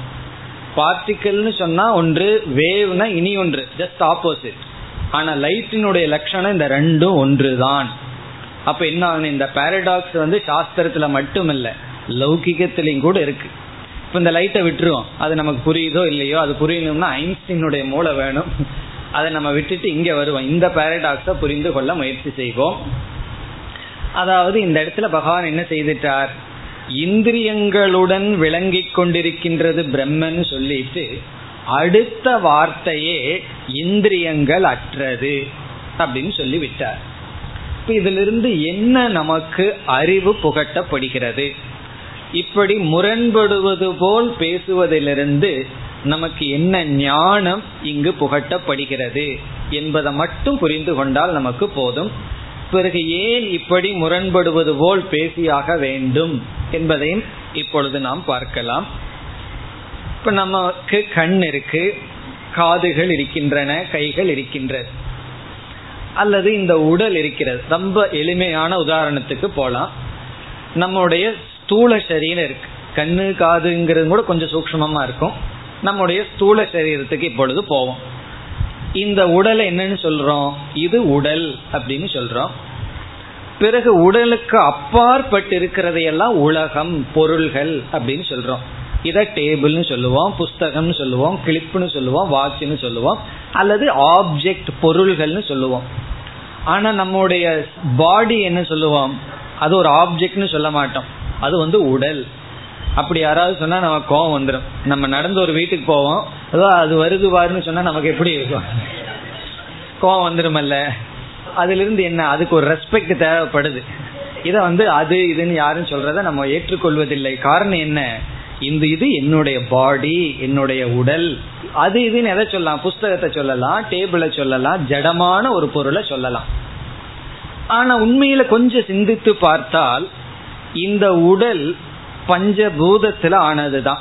A: பார்ட்டிக்கல்னு சொன்னா ஒன்று வேவ்னா இனி ஒன்று ஜஸ்ட் ஆப்போசிட் ஆனா லைட்டினுடைய லட்சணம் இந்த ரெண்டும் ஒன்று தான் அப்ப என்ன ஆகுது இந்த பாரடாக்ஸ் வந்து சாஸ்திரத்துல மட்டும் இல்ல லௌகிகத்திலையும் கூட இருக்கு. இப்ப இந்த லைட்டை விட்டுருவோம். அது நமக்கு புரியுதோ இல்லையோ அது புரியணும்னா ஐன்ஸ்டீனுடைய மூளை வேணும். அதை நம்ம விட்டுட்டு இங்க வருவோம். இந்த பாரடாக்ஸ புரிந்து கொள்ள முயற்சி செய்வோம். அதாவது இந்த இடத்துல பகவான் என்ன செய்துட்டார்? இந்திரியங்களுடன் விளங்கி கொண்டிருக்கின்றது பிரம்மன் சொல்லிட்டு அடுத்த வார்த்தையே இந்திரியங்கள் அற்றது அப்படின்னு சொல்லி விட்டார். இப்ப இதிலிருந்து என்ன நமக்கு அறிவு புகட்டப்படுகிறது? இப்படி முரண்படுவது போல் பேசுவதிலிருந்து நமக்கு என்ன ஞானம் இங்கு புகட்டப்படுகிறது என்பதை மட்டும் புரிந்து கொண்டால் நமக்கு போதும். பிறகு ஏன் இப்படி முரண்படுவது போல் பேசியாக வேண்டும் என்பதையும் இப்பொழுது நாம் பார்க்கலாம். இப்ப நமக்கு கண் இருக்கு காதுகள் இருக்கின்றன கைகள் இருக்கின்றது அல்லது இந்த உடல் இருக்கிறது. ரொம்ப எளிமையான உதாரணத்துக்கு போலாம். நம்முடைய ஸ்தூல சரீரம் இருக்கு. கண்ணு காதுங்கிறது கூட கொஞ்சம் சூக்மமா இருக்கும். நம்முடைய ஸ்தூல சரீரத்துக்கு இப்பொழுது போவோம். இந்த உடலை என்னன்னு சொல்றோம்? இது உடல் அப்படின்னு சொல்றோம். பிறகு உடலுக்கு அப்பாற்பட்டு இருக்கிறதையெல்லாம் உலகம் பொருள்கள் அப்படின்னு சொல்றோம். இதை டேபிள்னு சொல்லுவோம் புஸ்தகம்னு சொல்லுவோம் கிளிப்னு சொல்லுவோம் வாட்ச்னு சொல்லுவோம் அல்லது ஆப்ஜெக்ட் பொருள்கள்னு சொல்லுவோம். ஆனா நம்முடைய பாடி என்ன சொல்லுவோம்? அது ஒரு ஆப்ஜெக்ட்னு சொல்ல மாட்டோம். அது வந்து உடல். அப்படி யாராவது சொன்னா நமக்கு கோவம் வந்துடும் நம்ம நடந்து ஒரு வீட்டுக்கு போவோம். அதோ அது வருது வாருன்னு சொன்னா நமக்கு எப்படி இருக்கும்? கோவம் வந்துடுமல்ல அதுல இருந்து என்ன? அதுக்கு ஒரு ரெஸ்பெக்ட் தேவைப்படுது. இதை வந்து அது இதுன்னு யாரும் சொல்றத நம்ம ஏற்றுக்கொள்வதில்லை. காரணம் என்ன? இந்த இது என்னுடைய பாடி என்னுடைய உடல். அது இதுன்னு எதை சொல்லலாம்? புஸ்தகத்தை சொல்லலாம் டேபிளை சொல்லலாம் ஜடமான ஒரு பொருளை சொல்லலாம். ஆனா உண்மையில கொஞ்சம் சிந்தித்து பார்த்தால் இந்த உடல் பஞ்சபூதத்துல ஆனதுதான்.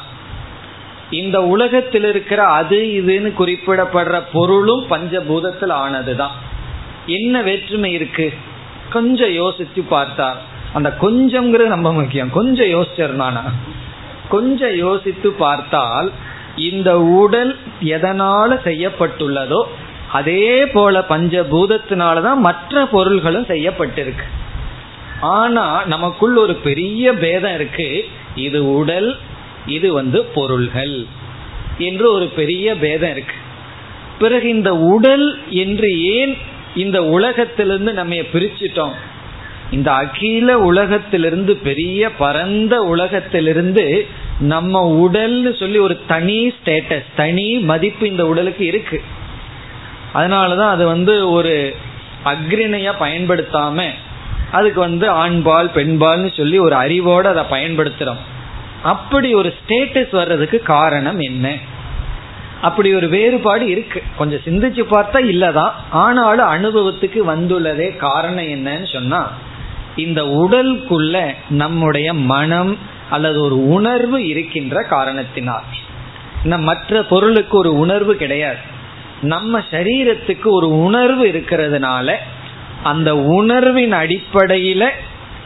A: இந்த உலகத்தில் இருக்கிற அது இதுன்னு குறிப்பிடப்படுற பொருளும் பஞ்சபூதத்தில் ஆனதுதான். என்ன வேற்றுமை இருக்கு? கொஞ்சம் யோசிச்சு பார்த்தால். அந்த கொஞ்சம்ங்கிறது ரொம்ப முக்கியம். கொஞ்சம் யோசிச்சிருந்தானா கொஞ்சம் யோசித்து பார்த்தால் இந்த உடல் எதனால செய்யப்பட்டுள்ளதோ அதே போல பஞ்சபூதத்தினாலதான் மற்ற பொருள்களும் செய்யப்பட்டிருக்கு. ஆனா நமக்குள் ஒரு பெரிய பேதம் இருக்கு. இது உடல் இது வந்து பொருள்கள் என்று ஒரு பெரிய பேதம் இருக்கு. பிறகு இந்த உடல் என்று ஏன் இந்த உலகத்திலிருந்து நம்ம பிரிச்சிட்டோம்? இந்த அகில உலகத்திலிருந்து பெரிய பரந்த உலகத்திலிருந்து நம்ம உடல்னு சொல்லி ஒரு தனி ஸ்டேட்டஸ் தனி மதிப்பு இந்த உடலுக்கு இருக்கு. அதனாலதான் அது வந்து ஒரு அக்ரிணையா பயன்படுத்தாம அதுக்கு வந்து ஆண்பால் பெண்பால்னு சொல்லி ஒரு அறிவோடு அதை பயன்படுத்துறோம். அப்படி ஒரு ஸ்டேட்டஸ் வர்றதுக்கு காரணம் என்ன? அப்படி ஒரு வேறுபாடு இருக்கு. கொஞ்சம் சிந்திச்சு பார்த்தா இல்லதான். ஆனாலும் அனுபவத்துக்கு வந்துள்ளதே காரணம் என்னன்னு சொன்னா இந்த உடலுக்குள்ள நம்முடைய மனம் அல்லது ஒரு உணர்வு இருக்கின்ற காரணத்தினால். நம் மற்ற பொருளுக்கு ஒரு உணர்வு கிடையாது. நம்ம சரீரத்துக்கு ஒரு உணர்வு இருக்கிறதுனால அந்த உணர்வின் அடிப்படையில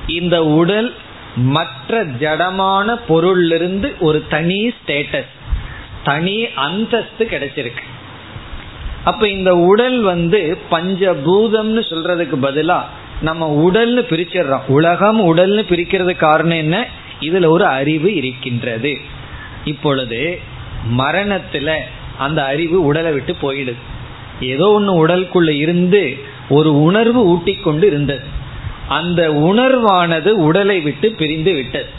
A: இந்த உடல் மற்ற ஜடமான பொருளிலிருந்து ஒரு தனி ஸ்டேட்டஸ் தனி அந்தஸ்து கிடைச்சிருக்கு. அப்ப இந்த உடல் வந்து பஞ்சபூதம்னு சொல்றதுக்கு பதிலா நம்ம உடல்னு பிரிச்சிடுறோம். உலகம் உடல்னு பிரிக்கிறது காரணம் என்ன? இதுல ஒரு அறிவு இருக்கின்றது. இப்பொழுது மரணத்துல அந்த அறிவு உடலை விட்டு போயிடுது. ஏதோ ஒன்று உடலுக்குள்ள இருந்து ஒரு உணர்வு ஊட்டி கொண்டு இருந்தது. அந்த உணர்வானது உடலை விட்டு பிரிந்து விட்டது.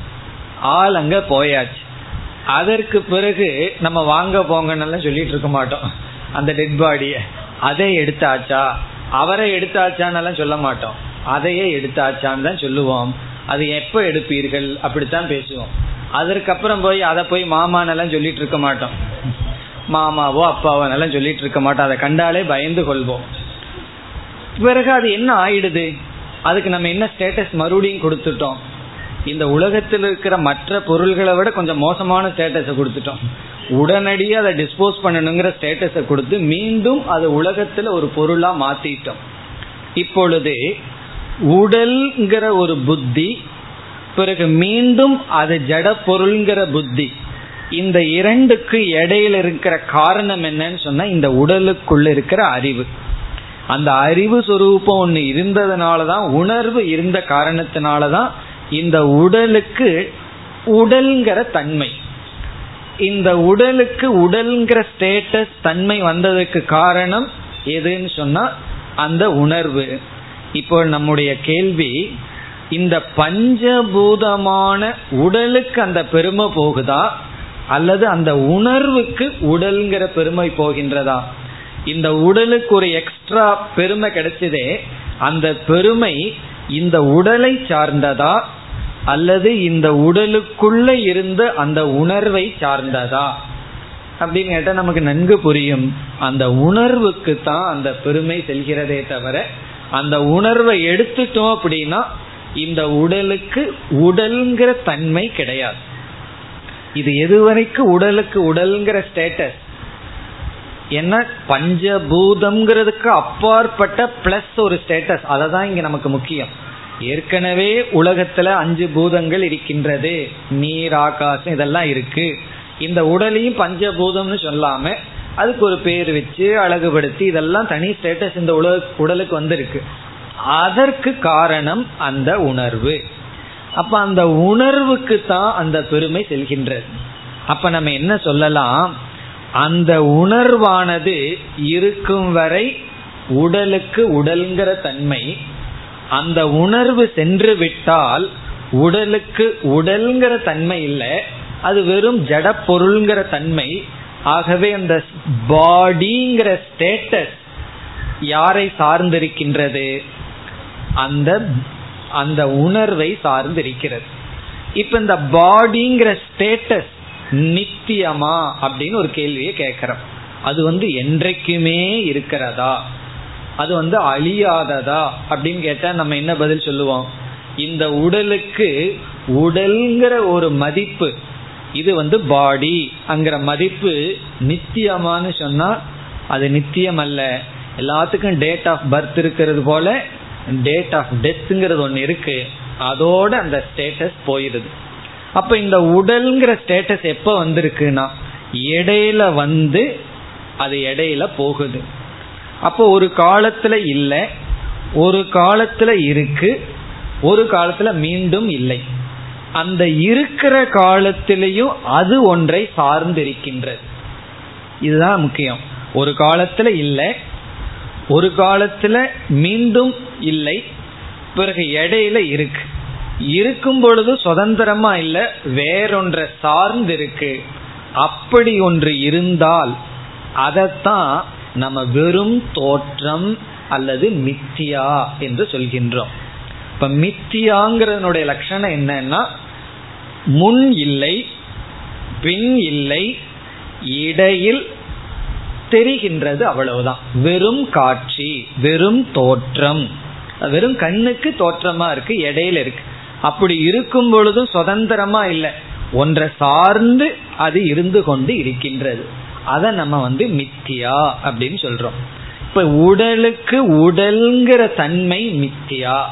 A: ஆள் அங்க போயாச்சு. அதற்கு பிறகு நம்ம வாங்க போங்கன்னு சொல்லிட்டு இருக்க மாட்டோம். அந்த டெட் பாடிய அதை எடுத்தாச்சா? அவரை எடுத்தாச்சான்னு சொல்ல மாட்டோம். அதையே எடுத்தாச்சான்னு தான் சொல்லுவோம். அது எப்ப எடுப்பீர்கள்? அப்படித்தான் பேசுவோம். அதற்கப்புறம் போய் அதை போய் மாமானெல்லாம் சொல்லிட்டு இருக்க மாட்டோம். மாமாவோ அப்பாவோ எல்லாம் சொல்லிட்டு இருக்க மாட்டோம். அதை கண்டாலே பயந்து கொள்வோம். பிறகு அது என்ன ஆயிடுது? அதுக்கு நம்ம என்ன ஸ்டேட்டஸ் மறுபடியும் கொடுத்துட்டோம்? இந்த உலகத்தில் இருக்கிற மற்ற பொருள்களை விட கொஞ்சம் மோசமான ஸ்டேட்டஸை கொடுத்துட்டோம். உடனடியாக அதை டிஸ்போஸ் பண்ணணுங்கிற ஸ்டேட்டஸை கொடுத்து மீண்டும் அது உலகத்தில் ஒரு பொருளாக மாற்றிட்டோம் இப்பொழுது உடல்ங்கிற ஒரு புத்தி பிறகு மீண்டும் அது ஜட பொருள்ங்கிற புத்தி. இந்த இரண்டுக்கு இடையில இருக்கிற காரணம் என்னன்னு சொன்னா இந்த உடலுக்குள்ள இருக்கிற அறிவு. அந்த அறிவு சுரூபம் ஒன்று இருந்ததுனாலதான் உணர்வு இருந்த காரணத்தினாலதான் இந்த உடலுக்கு உடல்ங்கிற தன்மை. இந்த உடலுக்கு உடல்ங்கிற ஸ்டேட்டஸ் தன்மை வந்ததுக்கு காரணம் எதுன்னு சொன்னா அந்த உணர்வு. இப்போ நம்முடைய கேள்வி இந்த பஞ்சபூதமான உடலுக்கு அந்த பெருமை போகுதா? அல்லது அந்த உணர்வுக்கு உடல்ங்கிற பெருமை போகின்றதா? இந்த உடலுக்கு ஒரு எக்ஸ்ட்ரா பெருமை கிடைச்சதே அந்த பெருமை இந்த உடலை சார்ந்ததா? அல்லது இந்த உடலுக்குள்ள இருந்த அந்த உணர்வை சார்ந்ததா? அப்படின்னு கேட்டால் நமக்கு நன்கு புரியும். அந்த உணர்வுக்கு தான் அந்த பெருமை செல்கிறதே தவிர அந்த உணர்வை எடுத்துட்டோம் அப்படின்னா இந்த உடலுக்கு உடல்ங்கிற தன்மை கிடையாது. இது எதுவரைக்கும் உடலுக்கு உடல்ங்கிற ஸ்டேட்டஸ் என்ன? பஞ்சபூதம்ங்கிறதுக்கு அப்பாற்பட்ட பிளஸ் ஒரு ஸ்டேட்டஸ் அதை தான் இங்க நமக்கு முக்கியம். ஏற்கனவே உலகத்துல அஞ்சு பூதங்கள் இருக்கின்றது. நீர் ஆகாசம் இதெல்லாம் இருக்கு. இந்த உடலையும் பஞ்சபூதம்னு சொல்லாம அதுக்கு ஒரு பேர் வச்சு அழகுபடுத்தி இதெல்லாம் தனி ஸ்டேட்டஸ் இந்த உலக உடலுக்கு வந்திருக்கு. அதற்கு காரணம் அந்த உணர்வு. அப்ப அந்த உணர்வுக்கு தான் அந்த பெருமை செல்கின்றது. அப்ப நம்ம என்ன சொல்லலாம்? அந்த உணர்வானது இருக்கும் வரை உடலுக்கு உடல்ங்கிற தன்மை அந்த உணர்வு சென்று விட்டால் உடலுக்கு உடல்ங்கிற தன்மை இல்லை அது வெறும் ஜட பொருள்ங்கிற தன்மை ஆகவே அந்த பாடிங்கிற ஸ்டேட்டஸ் யாரை சார்ந்திருக்கின்றது? அந்த அந்த உணர்வை சார்ந்திருக்கிறது. இப்ப இந்த பாடிங்கிற ஸ்டேட்டஸ் நித்தியமா அப்படின்னு ஒரு கேள்வியை கேட்கிறோம். அது வந்து என்றைக்குமே இருக்கிறதா? அது வந்து அழியாததா? அப்படின்னு கேட்டா நம்ம என்ன பதில் சொல்லுவோம்? இந்த உடலுக்கு உடல்ங்கிற ஒரு மதிப்பு இது வந்து பாடி அங்கிற மதிப்பு நித்தியமானு சொன்னா அது நித்தியம் அல்ல எல்லாத்துக்கும் டேட் ஆஃப் பர்த் இருக்கிறது போல டேட் ஆஃப் டெத்துங்கிறது ஒன்று இருக்கு. அதோட அந்த ஸ்டேட்டஸ் போயிடுது அப்ப இந்த உடல்ங்கிற ஸ்டேட்டஸ் எப்ப வந்திருக்குன்னா இடையில வந்து அது இடையில போகுது. அப்போ ஒரு காலத்துல இல்லை ஒரு காலத்துல இருக்கு ஒரு காலத்துல மீண்டும் இல்லை. அந்த இருக்கிற காலத்திலையும் அது ஒன்றை சார்ந்திருக்கின்றது. இதுதான் முக்கியம். ஒரு காலத்துல இல்லை ஒரு காலத்துல மீண்டும் இல்லை பிறகு இடையில இருக்கு. இருக்கும் பொழுது சுதந்திரமா இல்ல வேறொன்றை சார்ந்து இருக்கு அப்படி ஒன்று இருந்தால் அதைத்தான் நம்ம வெறும் தோற்றம் அல்லது மித்தியா என்று சொல்கின்றோம். இப்ப மித்தியாங்கிறதனுடைய லட்சணம் என்னன்னா முன் இல்லை பின் இல்லை இடையில் தெரிகின்றது அவ்வளவுதான். வெறும் காட்சி வெறும் தோற்றம். வெறும் கண்ணுக்கு தோற்றமா இருக்கு இடையில இருக்கு. அப்படி இருக்கும் பொழுதும் சுதந்திரமா இல்லை. ஒன்றை சார்ந்து அது இருந்து கொண்டு இருக்கின்றது. அதை நம்ம வந்து மித்தியா அப்படின்னு சொல்றோம். இப்ப உடலுக்கு உடல்ங்கிற தன்மை மித்தியா.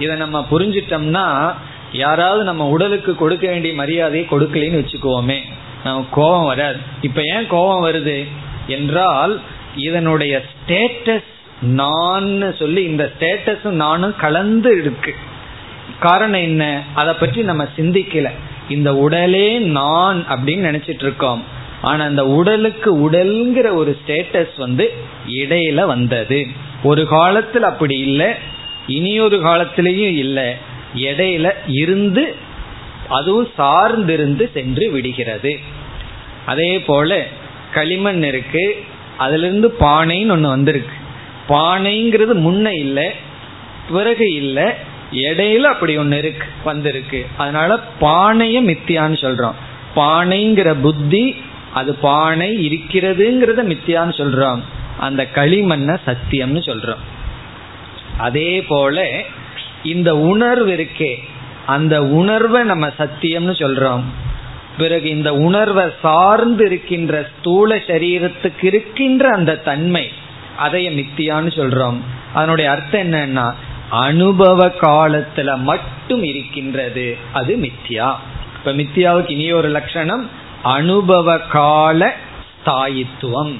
A: இதை நம்ம புரிஞ்சிட்டோம்னா யாராவது நம்ம உடலுக்கு கொடுக்க வேண்டிய மரியாதையை கொடுக்கலன்னு வச்சுக்கோமே. நம்ம கோபம் வராது. இப்ப ஏன் கோபம் வருது என்றால் இதனுடைய ஸ்டேட்டஸ் நான் சொல்லி இந்த ஸ்டேட்டஸும் நானும் கலந்து இருக்கு. காரணம் என்ன? அதை பற்றி நம்ம சிந்திக்கல. இந்த உடலே நான் அப்படின்னு நினைச்சிட்டு இருக்கோம். ஆனா அந்த உடலுக்கு உடல்ங்கிற ஒரு ஸ்டேட்டஸ் வந்து இடையில வந்தது. ஒரு காலத்தில் அப்படி இல்லை. இனியொரு காலத்திலையும் இல்லை. இடையில இருந்து அதுவும் சார்ந்திருந்து சென்று விடுகிறது. அதே போல களிமண் இருக்கு அதிலிருந்து பானைன்னு ஒன்று வந்திருக்கு. பானைங்கிறது முன்ன இல்லை பிறகு இல்லை இடையில அப்படி ஒன்று இருக்கு வந்திருக்கு. அதனால பானைய மித்தியான்னு சொல்றோம். பானைங்கிற புத்தி அது பானை இருக்கிறதுங்கிறத மித்தியான்னு சொல்றோம். அந்த களிமண்ண சத்தியம்னு சொல்றோம். அதே போல இந்த உணர்வு இருக்கே. அந்த உணர்வை நம்ம சத்தியம்னு சொல்றோம். பிறகு இந்த உணர்வை சார்ந்து இருக்கின்ற ஸ்தூல சரீரத்துக்கு இருக்கின்ற அந்த தன்மை அதைய மித்தியான்னு சொல்றோம். அதனுடைய அர்த்தம் என்னன்னா அனுபவ காலத்துல மட்டும் இருக்கின்றது அது மித்தியா. இப்ப மித்தியாவுக்கு இனி ஒரு லட்சணம் அனுபவ கால ஸ்தாயித்துவம்.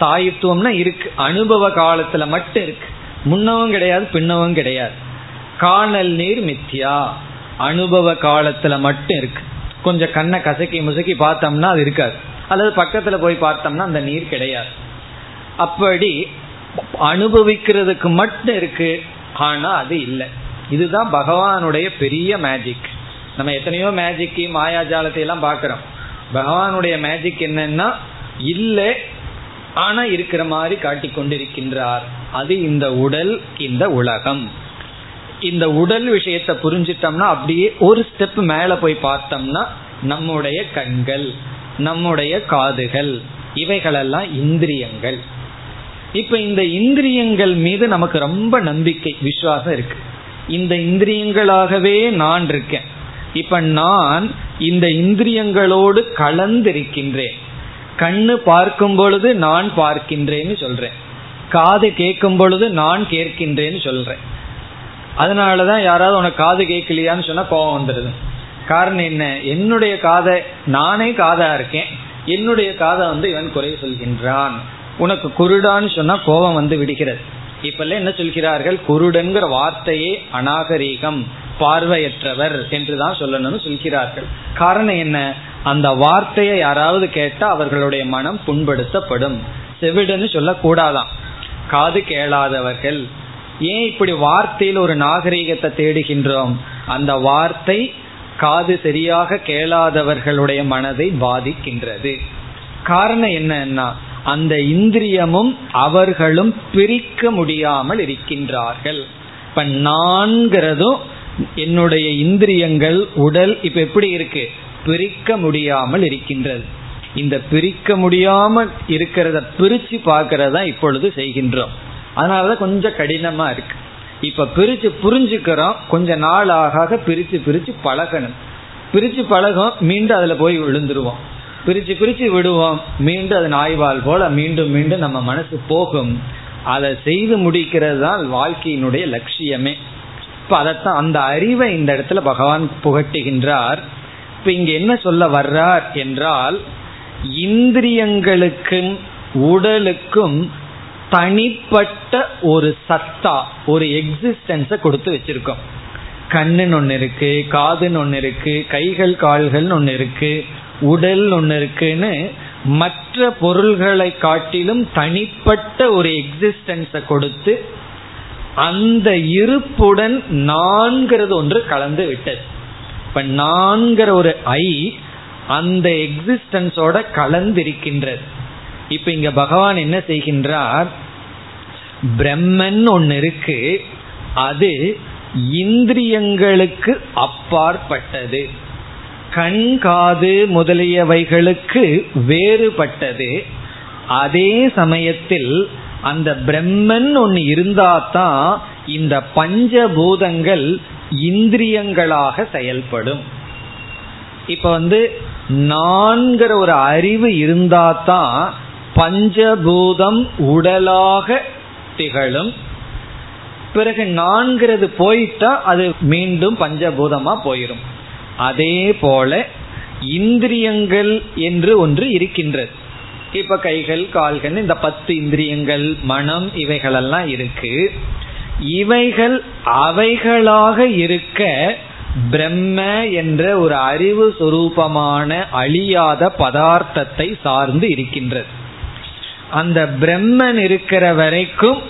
A: ஸ்தாயித்துவம்னா இருக்கு அனுபவ காலத்துல மட்டும் இருக்கு. முன்னவும் கிடையாது பின்னவும் கிடையாது. காணல் நீர் மித்தியா. அனுபவ காலத்துல மட்டும் இருக்கு. கொஞ்சம் கண்ணை கசக்கி முசக்கி பார்த்தோம்னா அது இருக்காது. அல்லது பக்கத்துல போய் பார்த்தோம்னா அந்த நீர் கிடையாது. அப்படி அனுபவிக்கிறதுக்கு மட்டும் இருக்கு. ஆனா அது இல்லை. இதுதான் பகவானுடைய பெரிய மேஜிக் நம்ம எத்தனையோ மேஜிக்கு மாயாஜாலத்தை எல்லாம் பாக்கிறோம் பகவானுடைய மேஜிக் என்னன்னா இல்லை ஆனா இருக்கிற மாதிரி காட்டி கொண்டிருக்கின்றார் அது இந்த உடல் இந்த உலகம். இந்த உடல் விஷயத்தை புரிஞ்சிட்டோம்னா அப்படியே ஒரு ஸ்டெப் மேல போய் பார்த்தோம்னா நம்முடைய கண்கள் நம்முடைய காதுகள் இவைகளெல்லாம் இந்திரியங்கள். இப்ப இந்த இந்திரியங்கள் மீது நமக்கு ரொம்ப நம்பிக்கை விசுவாசம் இருக்கு. இந்த இந்திரியங்களாகவே நான் இருக்கேன். இப்ப நான் இந்த இந்திரியங்களோடு கலந்திருக்கின்றேன். கண்ணு பார்க்கும் பொழுது நான் பார்க்கின்றேன்னு சொல்றேன். காது கேட்கும் பொழுது நான் கேட்கின்றேன்னு சொல்றேன். அதனாலதான் யாராவது உனக்கு காது கேட்கலையான்னு சொன்னா கோபம் வந்துடுது காரணம் என்ன? என்னுடைய காதை நானே காதா இருக்கேன். என்னுடைய காதை வந்து இவன் குறை சொல்கின்றான். உனக்கு குருடான்னு சொன்னா கோபம் வந்து விடுகிறது. இப்பெல்லாம் என்ன சொல்கிறார்கள்? குருடன்கிற வார்த்தையே அநாகரீகம் பார்வையற்றவர் என்றுதான் சொல்லணும்னு சொல்கிறார்கள். காரணம் என்ன? அந்த வார்த்தையை யாராவது கேட்டா அவர்களுடைய மனம் புண்படுத்தப்படும். செவிடுன்னு சொல்லக்கூடாதான். காது கேளாதவர்கள் ஏன் இப்படி வார்த்தையில் ஒரு நாகரீகத்தை தேடுகின்றோம்? அந்த வார்த்தை காது சரியாக கேளாதவர்களுடைய மனதை பாதிக்கின்றது. காரணம் என்னன்னா அந்த இந்திரியமும் அவர்களும் பிரிக்க முடியாமல் இருக்கின்றார்கள். இப்ப நான்கிறதும் என்னுடைய இந்திரியங்கள் உடல் இப்ப எப்படி இருக்கு? பிரிக்க முடியாமல் இருக்கின்றது. இந்த பிரிக்க முடியாமல் இருக்கிறத பிரிச்சு பார்க்கறதா இப்பொழுது செய்கின்றோம். அதனாலதான் கொஞ்சம் கடினமா இருக்கு. இப்ப பிரிச்சு புரிஞ்சுக்கிறோம். கொஞ்ச நாள் ஆக பிரிச்சு பிரிச்சு பழகணும். பிரிச்சு பழகும் மீண்டும் அதுல போய் விழுந்துருவோம். பிரிச்சு பிரிச்சு விடுவோம். மீண்டும் அது நாய்வால் போல மீண்டும் மீண்டும் நம்ம மனசு போகும். அதை செய்து முடிக்கிறது தான் வாழ்க்கையினுடைய லட்சியமே. இப்ப அதைத்தான் அந்த அறிவை இந்த இடத்துல பகவான் புகட்டுகின்றார். இப்ப இங்க என்ன சொல்ல வர்றார் என்றால் இந்திரியங்களுக்கும் உடலுக்கும் தனிப்பட்ட ஒரு சத்தா ஒரு எக்ஸிஸ்டன்ஸை கொடுத்து வச்சிருக்கோம். கண்ணுன்னு ஒன்று இருக்கு காதுன்னு ஒன்று இருக்கு கைகள் கால்கள்னு ஒன்று இருக்கு உடல் ஒன்று இருக்குன்னு மற்ற பொருள்களை காட்டிலும் தனிப்பட்ட ஒரு எக்ஸிஸ்டன்ஸை கொடுத்து அந்த இருப்புடன் நான்கிறது ஒன்று கலந்து விட்டது. இப்ப நான்கிற ஒரு ஐ அந்த எக்ஸிஸ்டன்ஸோட கலந்திருக்கின்றது. இப்ப இங்க பகவான் என்ன செய்கின்றார்? பிரம்மன் ஒன்னு இருக்கு. அது இந்திரியங்களுக்கு அப்பாற்பட்டது. கண் காது முதலியவைகளுக்கு வேறுபட்டது. அதே சமயத்தில் அந்த பிரம்மன் ஒன்று இருந்தாதான் இந்த பஞ்சபூதங்கள் இந்திரியங்களாக செயல்படும். இப்ப வந்து நான்கிற ஒரு அறிவு இருந்தாதான் பஞ்சபூதம் உடலாக திகழும். பிறகு நான்கிறது போயிட்டா அது மீண்டும் பஞ்சபூதமா போயிடும் அதே போல இந்திரியங்கள் என்று ஒன்று இருக்கின்றது. இப்ப கைகள் கால்கள் இந்த பத்து இந்திரியங்கள் மனம் இவைகளெல்லாம் இருக்கு. இவைகள் அவைகளாக இருக்க பிரம்ம என்ற ஒரு அறிவு சுரூபமான அழியாத பதார்த்தத்தை சார்ந்து இருக்கின்றது. அந்த பிரம்மன் இருக்கிற வரைக்கும்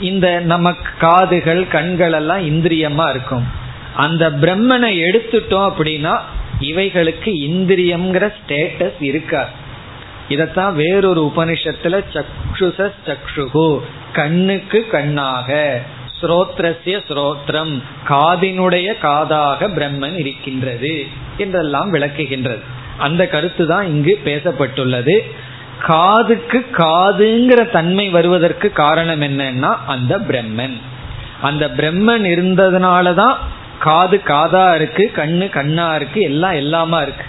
A: இந்த நமக்கு காதுகள் கண்கள் எல்லாம் இந்திரியமா இருக்கும். அந்த பிரம்மனை எடுத்துட்டோம் அப்படின்னா இவைகளுக்கு இந்திரியம்ங்கிற ஸ்டேட்டஸ் இருக்காது. இதத்தான் வேறொரு உபனிஷத்துல சக்ஷுச சக்ஷுகு கண்ணுக்கு கண்ணாக. ஸ்ரோத்ரஸ்ய ஸ்ரோத்ரம். காதினுடைய காதாக பிரம்மன் இருக்கின்றது என்றெல்லாம் விளக்குகின்றது. அந்த கருத்து தான் இங்கு பேசப்பட்டுள்ளது. காதுக்கு காதுங்கிற தன்மை வருவதற்கு காரணம் என்னன்னா அந்த பிரம்மன். அந்த பிரம்மன் இருந்ததுனால தான் காது காதா இருக்கு கண்ணு கண்ணா இருக்கு எல்லாம் எல்லாமா இருக்கு.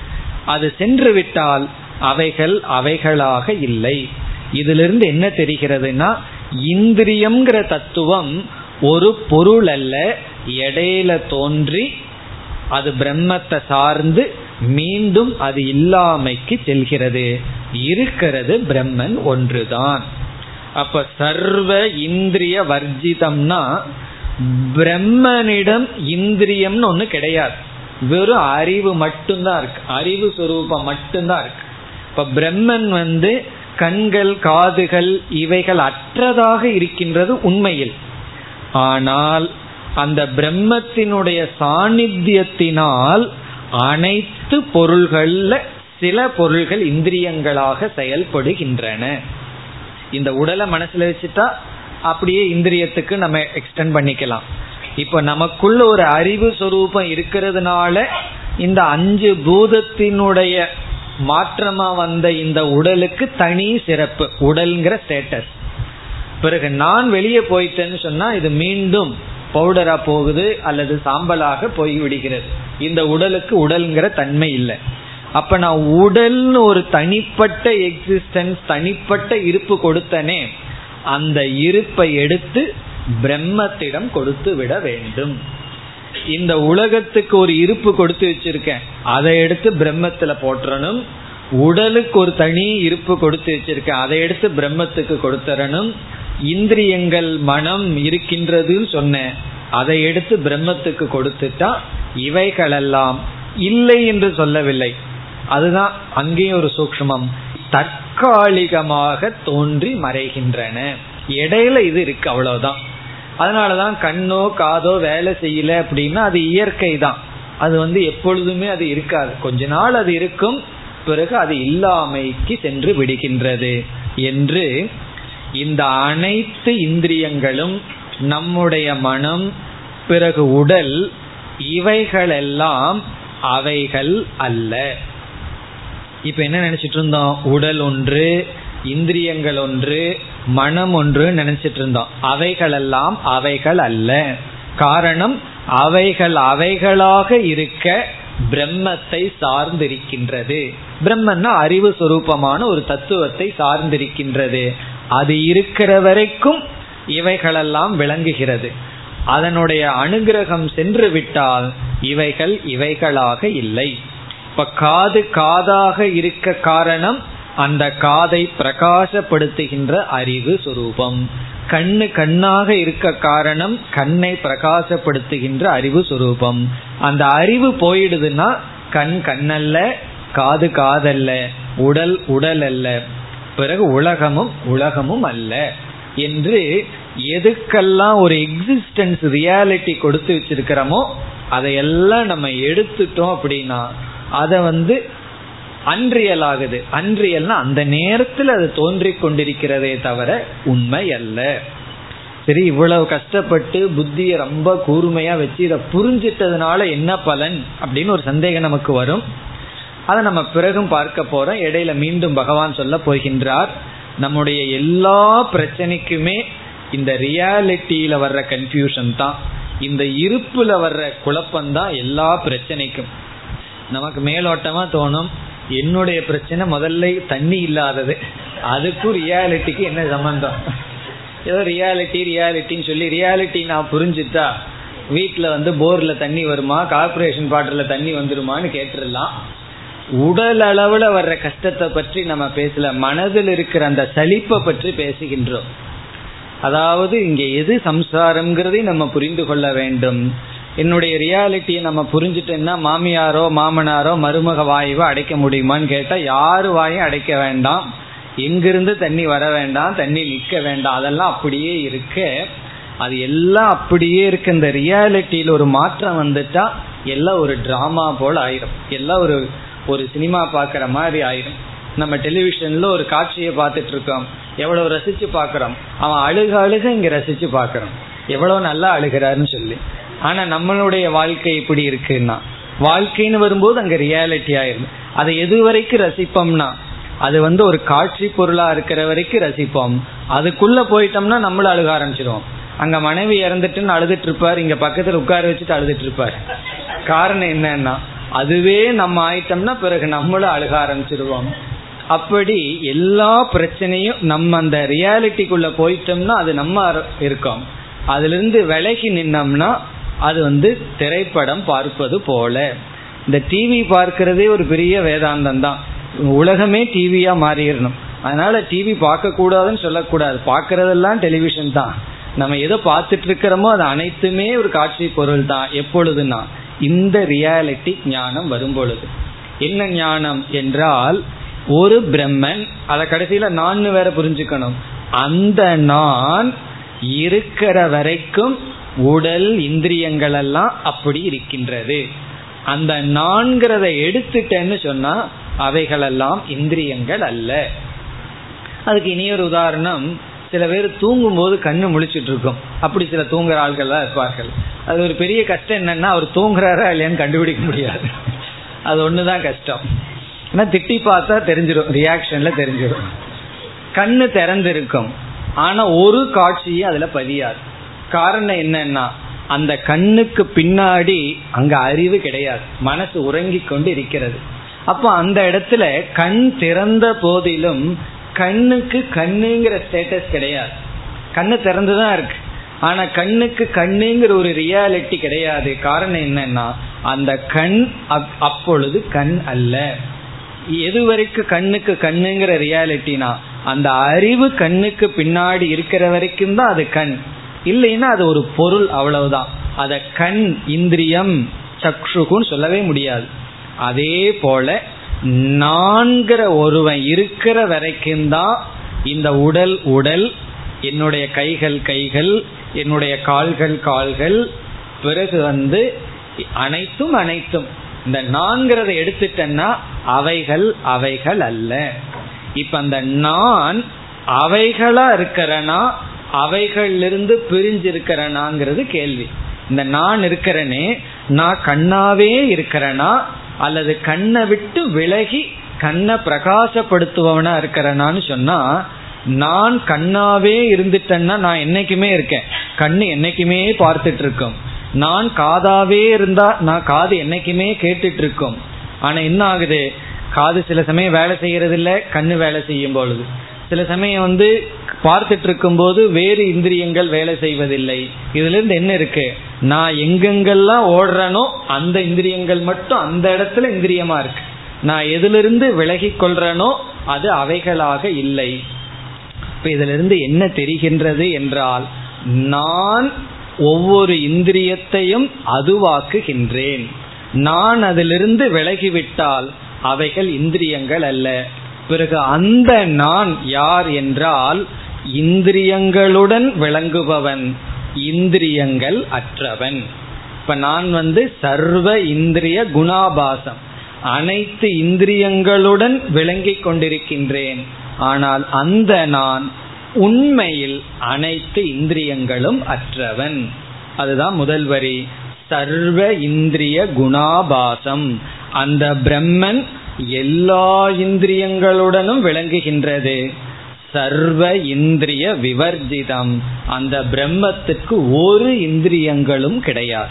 A: அது சென்று விட்டால் அவைகள் அவைகளாக இல்லை. இதிலிருந்து என்ன தெரிகிறதுனா இந்திரியம்ங்கிற தத்துவம் ஒரு பொருள் அல்ல இடையில தோன்றி அது பிரம்மத்தை சார்ந்து மீண்டும் அது இல்லாமைக்கு செல்கிறது. இருக்கிறது பிரம்மன் ஒன்றுதான். அப்ப சர்வ இந்திரிய வர்ஜிதம்னா பிரம்மனிடம் இந்திரியம்னு ஒண்ணு கிடையாது. வெறும் அறிவு மட்டும்தான் இருக்கு. அறிவு சுரூபம் மட்டும்தான் இருக்கு. இப்ப பிரம்மன் வந்து கண்கள் காதுகள் இவைகள் அற்றதாக இருக்கின்றது உண்மையில். ஆனால் அந்த பிரம்மத்தினுடைய சாநித்தியத்தினால் அனைத்து பொருள்கள்ல சில பொருள்கள் இந்திரியங்களாக செயல்படுகின்றன. இந்த உடலை மனசுல வச்சுட்டா அப்படியே இந்திரியத்துக்கு நம்ம எக்ஸ்டெண்ட் பண்ணிக்கலாம். இப்ப நமக்குள்ள ஒரு அறிவு சொரூபம் இருக்கிறதுனால இந்த அஞ்சு பூதத்தினுடைய மாற்றமா வந்த இந்த உடலுக்கு தனி சிறப்பு உடல்ங்கிற ஸ்டேட்டஸ் பிறகு நான் வெளியே போயிட்டேன்னு சொன்னா இது மீண்டும் பவுடரா போகுது அல்லது சாம்பலாக போய் விடுகிறது இந்த உடலுக்கு உடல்ங்கிற தன்மை இல்லை. அப்ப நான் உடல்னு ஒரு தனிப்பட்ட எக்ஸிஸ்டன்ஸ் தனிப்பட்ட இருப்பு கொடுத்தனே அந்த இருப்பை எடுத்து பிரம்மத்திடம் கொடுத்து விட வேண்டும். இந்த உலகத்துக்கு ஒரு இருப்பு கொடுத்து வச்சிருக்கேன். அதை எடுத்து பிரம்மத்துல போட்டுறணும் உடலுக்கு ஒரு தனி இருப்பு கொடுத்து வச்சிருக்க. அதை எடுத்து பிரம்மத்துக்கு கொடுத்துறணும் இந்திரியங்கள் மனம் இருக்கின்றதுன்னு சொன்னேன். அதை எடுத்து பிரம்மத்துக்கு கொடுத்துட்டா இவைகளெல்லாம் இல்லை என்று சொல்லவில்லை. அதுதான் அங்கேயும் ஒரு சூக்மம் தற்காலிகமாக தோன்றி மறைகின்றன. இடையில இது இருக்கு அவ்வளவுதான். அதனாலதான் கண்ணோ காதோ வேலை செய்யல அப்படின்னா அது இயற்கை தான் அது வந்து எப்பொழுதுமே அது இருக்காது. கொஞ்ச நாள் அது இருக்கும் பிறகு அது இல்லாமைக்கு சென்று விடுகின்றது என்று இந்த அனைத்து இந்திரியங்களும் நம்முடைய மனம் பிறகு உடல் இவைகளெல்லாம் அவைகள் அல்ல. இப்ப என்ன நினைச்சிட்டு இருந்தோம் உடல் ஒன்று இந்திரியங்கள் ஒன்று மனம் ஒன்று நினைச்சிட்டு இருந்தோம் அவைகளெல்லாம் அவைகள் அல்ல. காரணம் அவைகள் அவைகளாக இருக்க பிரம்மத்தை சார்ந்திருக்கின்றது. பிரம்மன்னா அறிவு சுரூபமான ஒரு தத்துவத்தை சார்ந்திருக்கின்றது. அது இருக்கிற வரைக்கும் இவைகளெல்லாம் விளங்குகிறது. அதனுடைய அனுகிரகம் சென்று விட்டால் இவைகள் இவைகளாக இல்லை. இப்ப காது காதாக இருக்க காரணம் அந்த காதை பிரகாசப்படுத்துகின்ற அறிவு சுரூபம். கண்ணு கண்ணாக இருக்க காரணம் கண்ணை பிரகாசப்படுத்துகின்ற அறிவு சுரூபம். அந்த அறிவு போயிடுதுன்னா கண் கண்ணல்ல காது காதல்ல உடல் உடல் அல்ல பிறகு உலகமும் உலகமும் அல்ல என்று எதுக்கெல்லாம் ஒரு எக்ஸிஸ்டன்ஸ் ரியாலிட்டி கொடுத்து வச்சிருக்கிறோமோ அதையெல்லாம் நம்ம எடுத்துட்டோம் அப்படின்னா அதை வந்து அன்றியல் ஆகுது. அன்றியல்னா அந்த நேரத்தில் அது தோன்றி கொண்டிருக்கிறதே தவிர உண்மை அல்ல. சரி இவ்வளவு கஷ்டப்பட்டு புத்தியை ரொம்ப கூர்மையா வச்சு இதை புரிஞ்சிட்டதுனால என்ன பலன் அப்படின்னு ஒரு சந்தேகம் நமக்கு வரும். அதை நம்ம பிறகும் பார்க்க போறோம். இடையில மீண்டும் பகவான் சொல்ல போகின்றார் நம்முடைய எல்லா பிரச்சனைக்குமே இந்த ரியாலிட்டியில வர்ற கன்ஃபியூஷன் தான். இந்த இருப்புல வர்ற குழப்பம்தான் எல்லா பிரச்சனைக்கும். நமக்கு மேலோட்டமா தோணும் என்னுடைய பிரச்சனை முதல்ல தண்ணி இல்லாதது. அதுக்கும் ரியாலிட்டிக்கு என்ன சம்பந்தம்? ஏதோ ரியாலிட்டி ரியாலிட்டின்னு சொல்லி ரியாலிட்டி நான் புரிஞ்சுட்டா வீட்டில் வந்து போரில் தண்ணி வருமா? கார்பரேஷன் வாட்டரில் தண்ணி வந்துருமான்னு கேட்டுடலாம். உடல் அளவுல வர்ற கஷ்டத்தை பற்றி நம்ம பேசல மனதில் இருக்கிற அந்த சலிப்பை பற்றி பேசுகின்றோம். அதாவது இங்க எது சம்சாரம்ங்கிறதையும் நம்ம புரிந்து கொள்ள வேண்டும். என்னுடைய ரியாலிட்டியை நம்ம புரிஞ்சுட்டோம்னா மாமியாரோ மாமனாரோ மருமக வாயுவோ அடைக்க முடியுமான்னு கேட்டா யாரு வாயும் அடைக்க வேண்டாம். எங்கிருந்து தண்ணி வர வேண்டாம் தண்ணி நிற்க வேண்டாம். அதெல்லாம் அப்படியே இருக்க அது எல்லாம் அப்படியே இருக்க இந்த ரியாலிட்டியில் ஒரு மாற்றம் வந்துட்டா எல்லாம் ஒரு டிராமா போல் ஆயிரும். எல்லாம் ஒரு ஒரு சினிமா பார்க்குற மாதிரி ஆயிரும் நம்ம டெலிவிஷன்ல ஒரு காட்சியை பார்த்துட்டு இருக்கோம். எவ்வளவு ரசிச்சு பார்க்குறோம். அவன் அழுக அழுக இங்க ரசிச்சு பார்க்குறோம். எவ்வளவு நல்லா அழுகிறாருன்னு சொல்லி. ஆனா நம்மளுடைய வாழ்க்கை இப்படி இருக்குன்னா வாழ்க்கைன்னு வரும்போது அங்க ரியாலிட்டி ஆயிரும். அதை எது வரைக்கும் ரசிப்போம்னா அது வந்து ஒரு காட்சி பொருளா இருக்கிற வரைக்கும் ரசிப்போம். அதுக்குள்ள போயிட்டோம்னா நம்மளும் அழுக ஆரம்பிச்சிருவோம். அங்க மனைவி இறந்துட்டுன்னு அழுதுட்டு இருப்பார். இங்க பக்கத்துல உட்கார வச்சுட்டு அழுதுட்டு இருப்பார். காரணம் என்னன்னா அதுவே நம்ம ஆயிட்டோம்னா பிறகு நம்மளும் அழுக ஆரம்பிச்சிருவோம். அப்படி எல்லா பிரச்சனையும் நம்ம அந்த ரியாலிட்டிக்குள்ள போயிட்டோம்னா அது நம்ம இருக்கோம். அதுல இருந்து விலகி நின்னோம்னா அது வந்து திரைப்படம் பார்ப்பது போல. இந்த டிவி பார்க்கறதே ஒரு பெரிய வேதாந்தம் தான். உலகமே டிவியா மாறிடணும். அதனால டிவி பார்க்க கூடாதுன்னு சொல்லக்கூடாது. பார்க்கறதெல்லாம் டெலிவிஷன் தான். நம்ம எதை பார்த்துட்டு இருக்கிறோமோ அது அனைத்துமே ஒரு காட்சி பொருள் தான். எப்பொழுதுனா இந்த ரியாலிட்டி ஞானம் வரும் பொழுது என்ன ஞானம் என்றால் ஒரு பிரம்மன் அத கடைசியில நான் வேற புரிஞ்சுக்கணும். அந்த நான் இருக்கிற வரைக்கும் உடல் இந்திரியங்கள் எல்லாம் அப்படி இருக்கின்றது. அந்த நான்கிறத எடுத்துட்டேன்னு சொன்னா அவைகளெல்லாம் இந்திரியங்கள் அல்ல. அதுக்கு இனியொரு உதாரணம் சில பேர் தூங்கும் போது கண்ணு முழிச்சிட்டு இருக்கும். அப்படி சில தூங்குற ஆள்கள் தான் இருப்பார்கள். அது ஒரு பெரிய கஷ்டம் என்னன்னா அவர் தூங்குறாரா இல்லையான்னு கண்டுபிடிக்க முடியாது. அது ஒண்ணுதான் கஷ்டம். ஆனா திட்டி பார்த்தா தெரிஞ்சிடும் ரியாக்ஷன்ல தெரிஞ்சிடும் கண்ணு திறந்திருக்கும். ஆனா ஒரு காட்சியும் அதுல பதியாது. காரணம் என்னன்னா அந்த கண்ணுக்கு பின்னாடி அங்க அறிவு கிடையாது. மனசு உறங்கி கொண்டு இருக்கிறது. அப்போ அந்த இடத்துல கண் திறந்த போதிலும் கண்ணுக்கு கண்ணுங்கிற ஸ்டேட்டஸ் கிடையாது. கண்ணு திறந்துதான் இருக்கு. ஆனா கண்ணுக்கு கண்ணுங்கிற ஒரு ரியாலிட்டி கிடையாது. காரணம் என்னன்னா அந்த கண் அப்பொழுது கண் அல்ல. எது வரைக்கும் கண்ணுக்கு கண்ணுங்கிற ரியாலிட்டினா அந்த அறிவு கண்ணுக்கு பின்னாடி இருக்கிற வரைக்கும் தான் அது கண். இல்லைன்னா அது ஒரு பொருள் அவ்வளவுதான். அத கண் இந்திரியம் சக்ஷுகுன்னு சொல்லவே முடியாது. அதே போல நான்கிற ஒருவன் இருக்கிற வரைக்கும் தான் இந்த உடல் உடல் என்னுடைய கைகள் கைகள் என்னுடைய கால்கள் கால்கள் பிறகு வந்து அனைத்தும் அனைத்தும். இந்த நான்கிறத எடுத்துட்டேன்னா அவைகள் அவைகள் அல்ல. இப்ப அந்த நான் அவைகளா இருக்கிறனா அவைகளிலிருந்து பிரிஞ்சிருக்கிறனாங்கிறது கேள்வி. இந்த நான் இருக்கிறனே நான் கண்ணாவே இருக்கிறனா அல்லது கண்ணை விட்டு விலகி கண்ணை பிரகாசப்படுத்துபவனா இருக்கிறனான்னு சொன்னா நான் கண்ணாவே இருந்துட்டேன்னா நான் என்னைக்குமே இருக்கேன். கண்ணு என்னைக்குமே பார்த்துட்டு இருக்கும் நான் காதாவே இருந்தா நான் காது என்னைக்குமே கேட்டுட்டு இருக்கும் ஆனா என்ன ஆகுது? காது சில சமயம் வேலை செய்யறது இல்லை கண்ணு வேலை செய்யும் பொழுது. சில சமயம் வந்து பார்த்துட்டு இருக்கும் போது வேறு இந்திரியங்கள் வேலை செய்வதில்லை. இதுல இருந்து என்ன இருக்கு? நான் எங்கெங்கெல்லாம் ஓடுறனோ அந்த இந்திரியங்கள் மட்டும் அந்த இடத்துல இந்திரியமா இருக்கு. நான் எதிலிருந்து விலகி கொள்றனோ அது அவைகளாக இல்லை. இப்ப இதுல இருந்து என்ன தெரிகின்றது என்றால் நான் ஒவ்வொரு இந்திரியத்தையும் அதுவாக்குகின்றேன். நான் அதிலிருந்து விலகிவிட்டால் அவைகள் இந்திரியங்கள் அல்ல. பிறகு அந்த நான் யார் என்றால் இந்திரியங்களுடன் விளங்குபவன் இந்திரியங்கள் அற்றவன். இப்ப நான் வந்து சர்வ இந்திரிய குணாபாசம் அனைத்து இந்திரியங்களுடன் விளங்கிக் கொண்டிருக்கின்றேன். ஆனால் அந்த நான் உண்மையில் அனைத்து இந்திரியங்களும் அற்றவன். அதுதான் முதல் வரி. சர்வ இந்திரிய குணாபாசம். அந்த பிரம்மன் எல்லா இந்திரியங்களுடனும் விளங்குகின்றது. சர்வ இந்திரிய விவர்ஜிதம். அந்த பிரம்மத்துக்கு ஒரு இந்திரியங்களும் கிடையாது.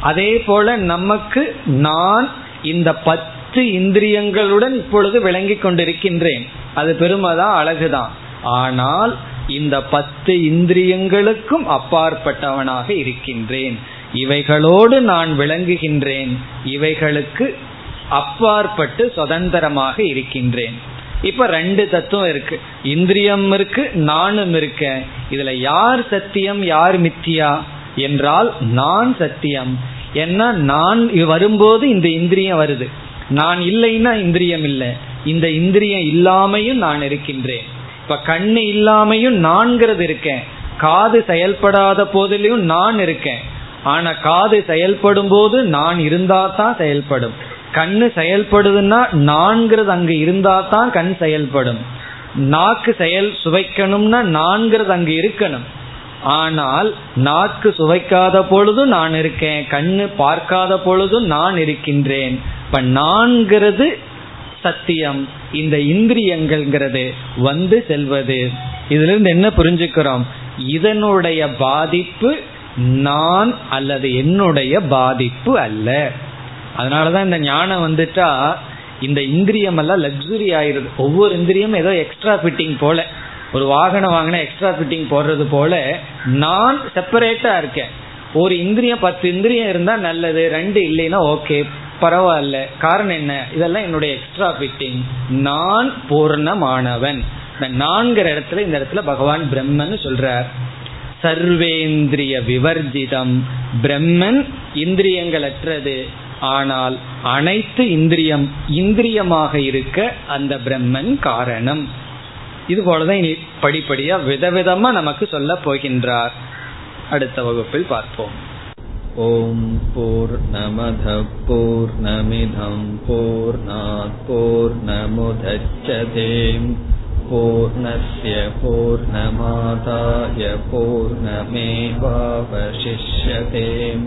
A: அதே போல நமக்கு நான் இந்த பத்து இந்திரியங்களுடன் இப்பொழுது விளங்கி கொண்டிருக்கின்றேன். அது பெருமைதான் அழகுதான். ஆனால் இந்த பத்து இந்திரியங்களுக்கும் அப்பாற்பட்டவனாக இருக்கின்றேன். இவைகளோடு நான் விளங்குகின்றேன். இவைகளுக்கு அப்பாற்பட்டு சுதந்திரமாக இருக்கின்றேன். இப்ப ரெண்டு தத்துவம் இருக்கு. இந்திரியம் இருக்கு நானும் இருக்க இதுல யார் சத்தியம் யார் மித்தியா? என்றால் நான் சத்தியம். ஏன்னா நான் வரும்போது இந்த இந்திரியம் வருது. நான் இல்லைன்னா இந்திரியம் இல்லை. இந்த இந்திரியம் இல்லாமையும் நான் இருக்கின்றேன். இப்ப கண்ணு இல்லாமையும் நான்கிறது இருக்கேன். காது செயல்படாத போதிலையும் நான் இருக்கேன். ஆனா காது செயல்படும் போது நான் இருந்தா தான் செயல்படும். கண்ணு செயல்படுதுன்னா நான்கிறது அங்கு இருந்தா தான் கண் செயல்படும். நாக்கு செயல் சுவைக்கணும்னா நான்கிறது அங்கு இருக்கணும். ஆனால் நாக்கு சுவைக்காத பொழுதும் நான் இருக்கேன் கண்ணு பார்க்காத பொழுதும் நான் இருக்கின்றேன். இப்ப நான்கிறது சத்தியம் இந்த இந்திரியங்கள்ங்கிறது வந்து செல்வது. இதுல இருந்து என்ன புரிஞ்சுக்கிறோம்? இதனுடைய பாதிப்பு நான் அல்லது என்னுடைய பாதிப்பு அல்ல. அதனாலதான் இந்த ஞானம் வந்துட்டா இந்த இந்திரியம் எல்லாம் லக்ஸுரி ஆயிருது ஒவ்வொரு இந்திரியம் ஏதோ எக்ஸ்ட்ரா ஃபிட்டிங் போல. ஒரு வாகனம் வாங்கினா எக்ஸ்ட்ரா ஃபிட்டிங் போடுறது போல நான் செப்பரேட்டா இருக்கேன். ஒரு இந்திரியம் பத்து இந்திரியம் இருந்தா நல்லது ரெண்டு இல்லைன்னா ஓகே பரவாயில்ல. காரணம் என்ன? இதெல்லாம் என்னுடைய எக்ஸ்ட்ரா ஃபிட்டிங் நான் பூர்ணமானவன். இந்த நான்கிற இடத்துல இந்த இடத்துல பகவான் பிரம்மன் சொல்றார். சர்வேந்திரிய விவர்ஜிதம். பிரம்மன் இந்திரியங்களற்றது. ஆனால் அனைத்து இந்திரியம் இந்திரியமாக இருக்க அந்த பிரம்மன் காரணம். இது போலதான் இனி படிப்படியா விதவிதமா நமக்கு சொல்ல போகின்றார். அடுத்த வகுப்பில் பார்ப்போம்.
B: ஓம் போர் நமத போர் நமிதம் போர் போர் நமுதச்சதேம் பூர்ணய பூர்ணமாதாய பூர்ணமேவாவசிஷ்யதேம்.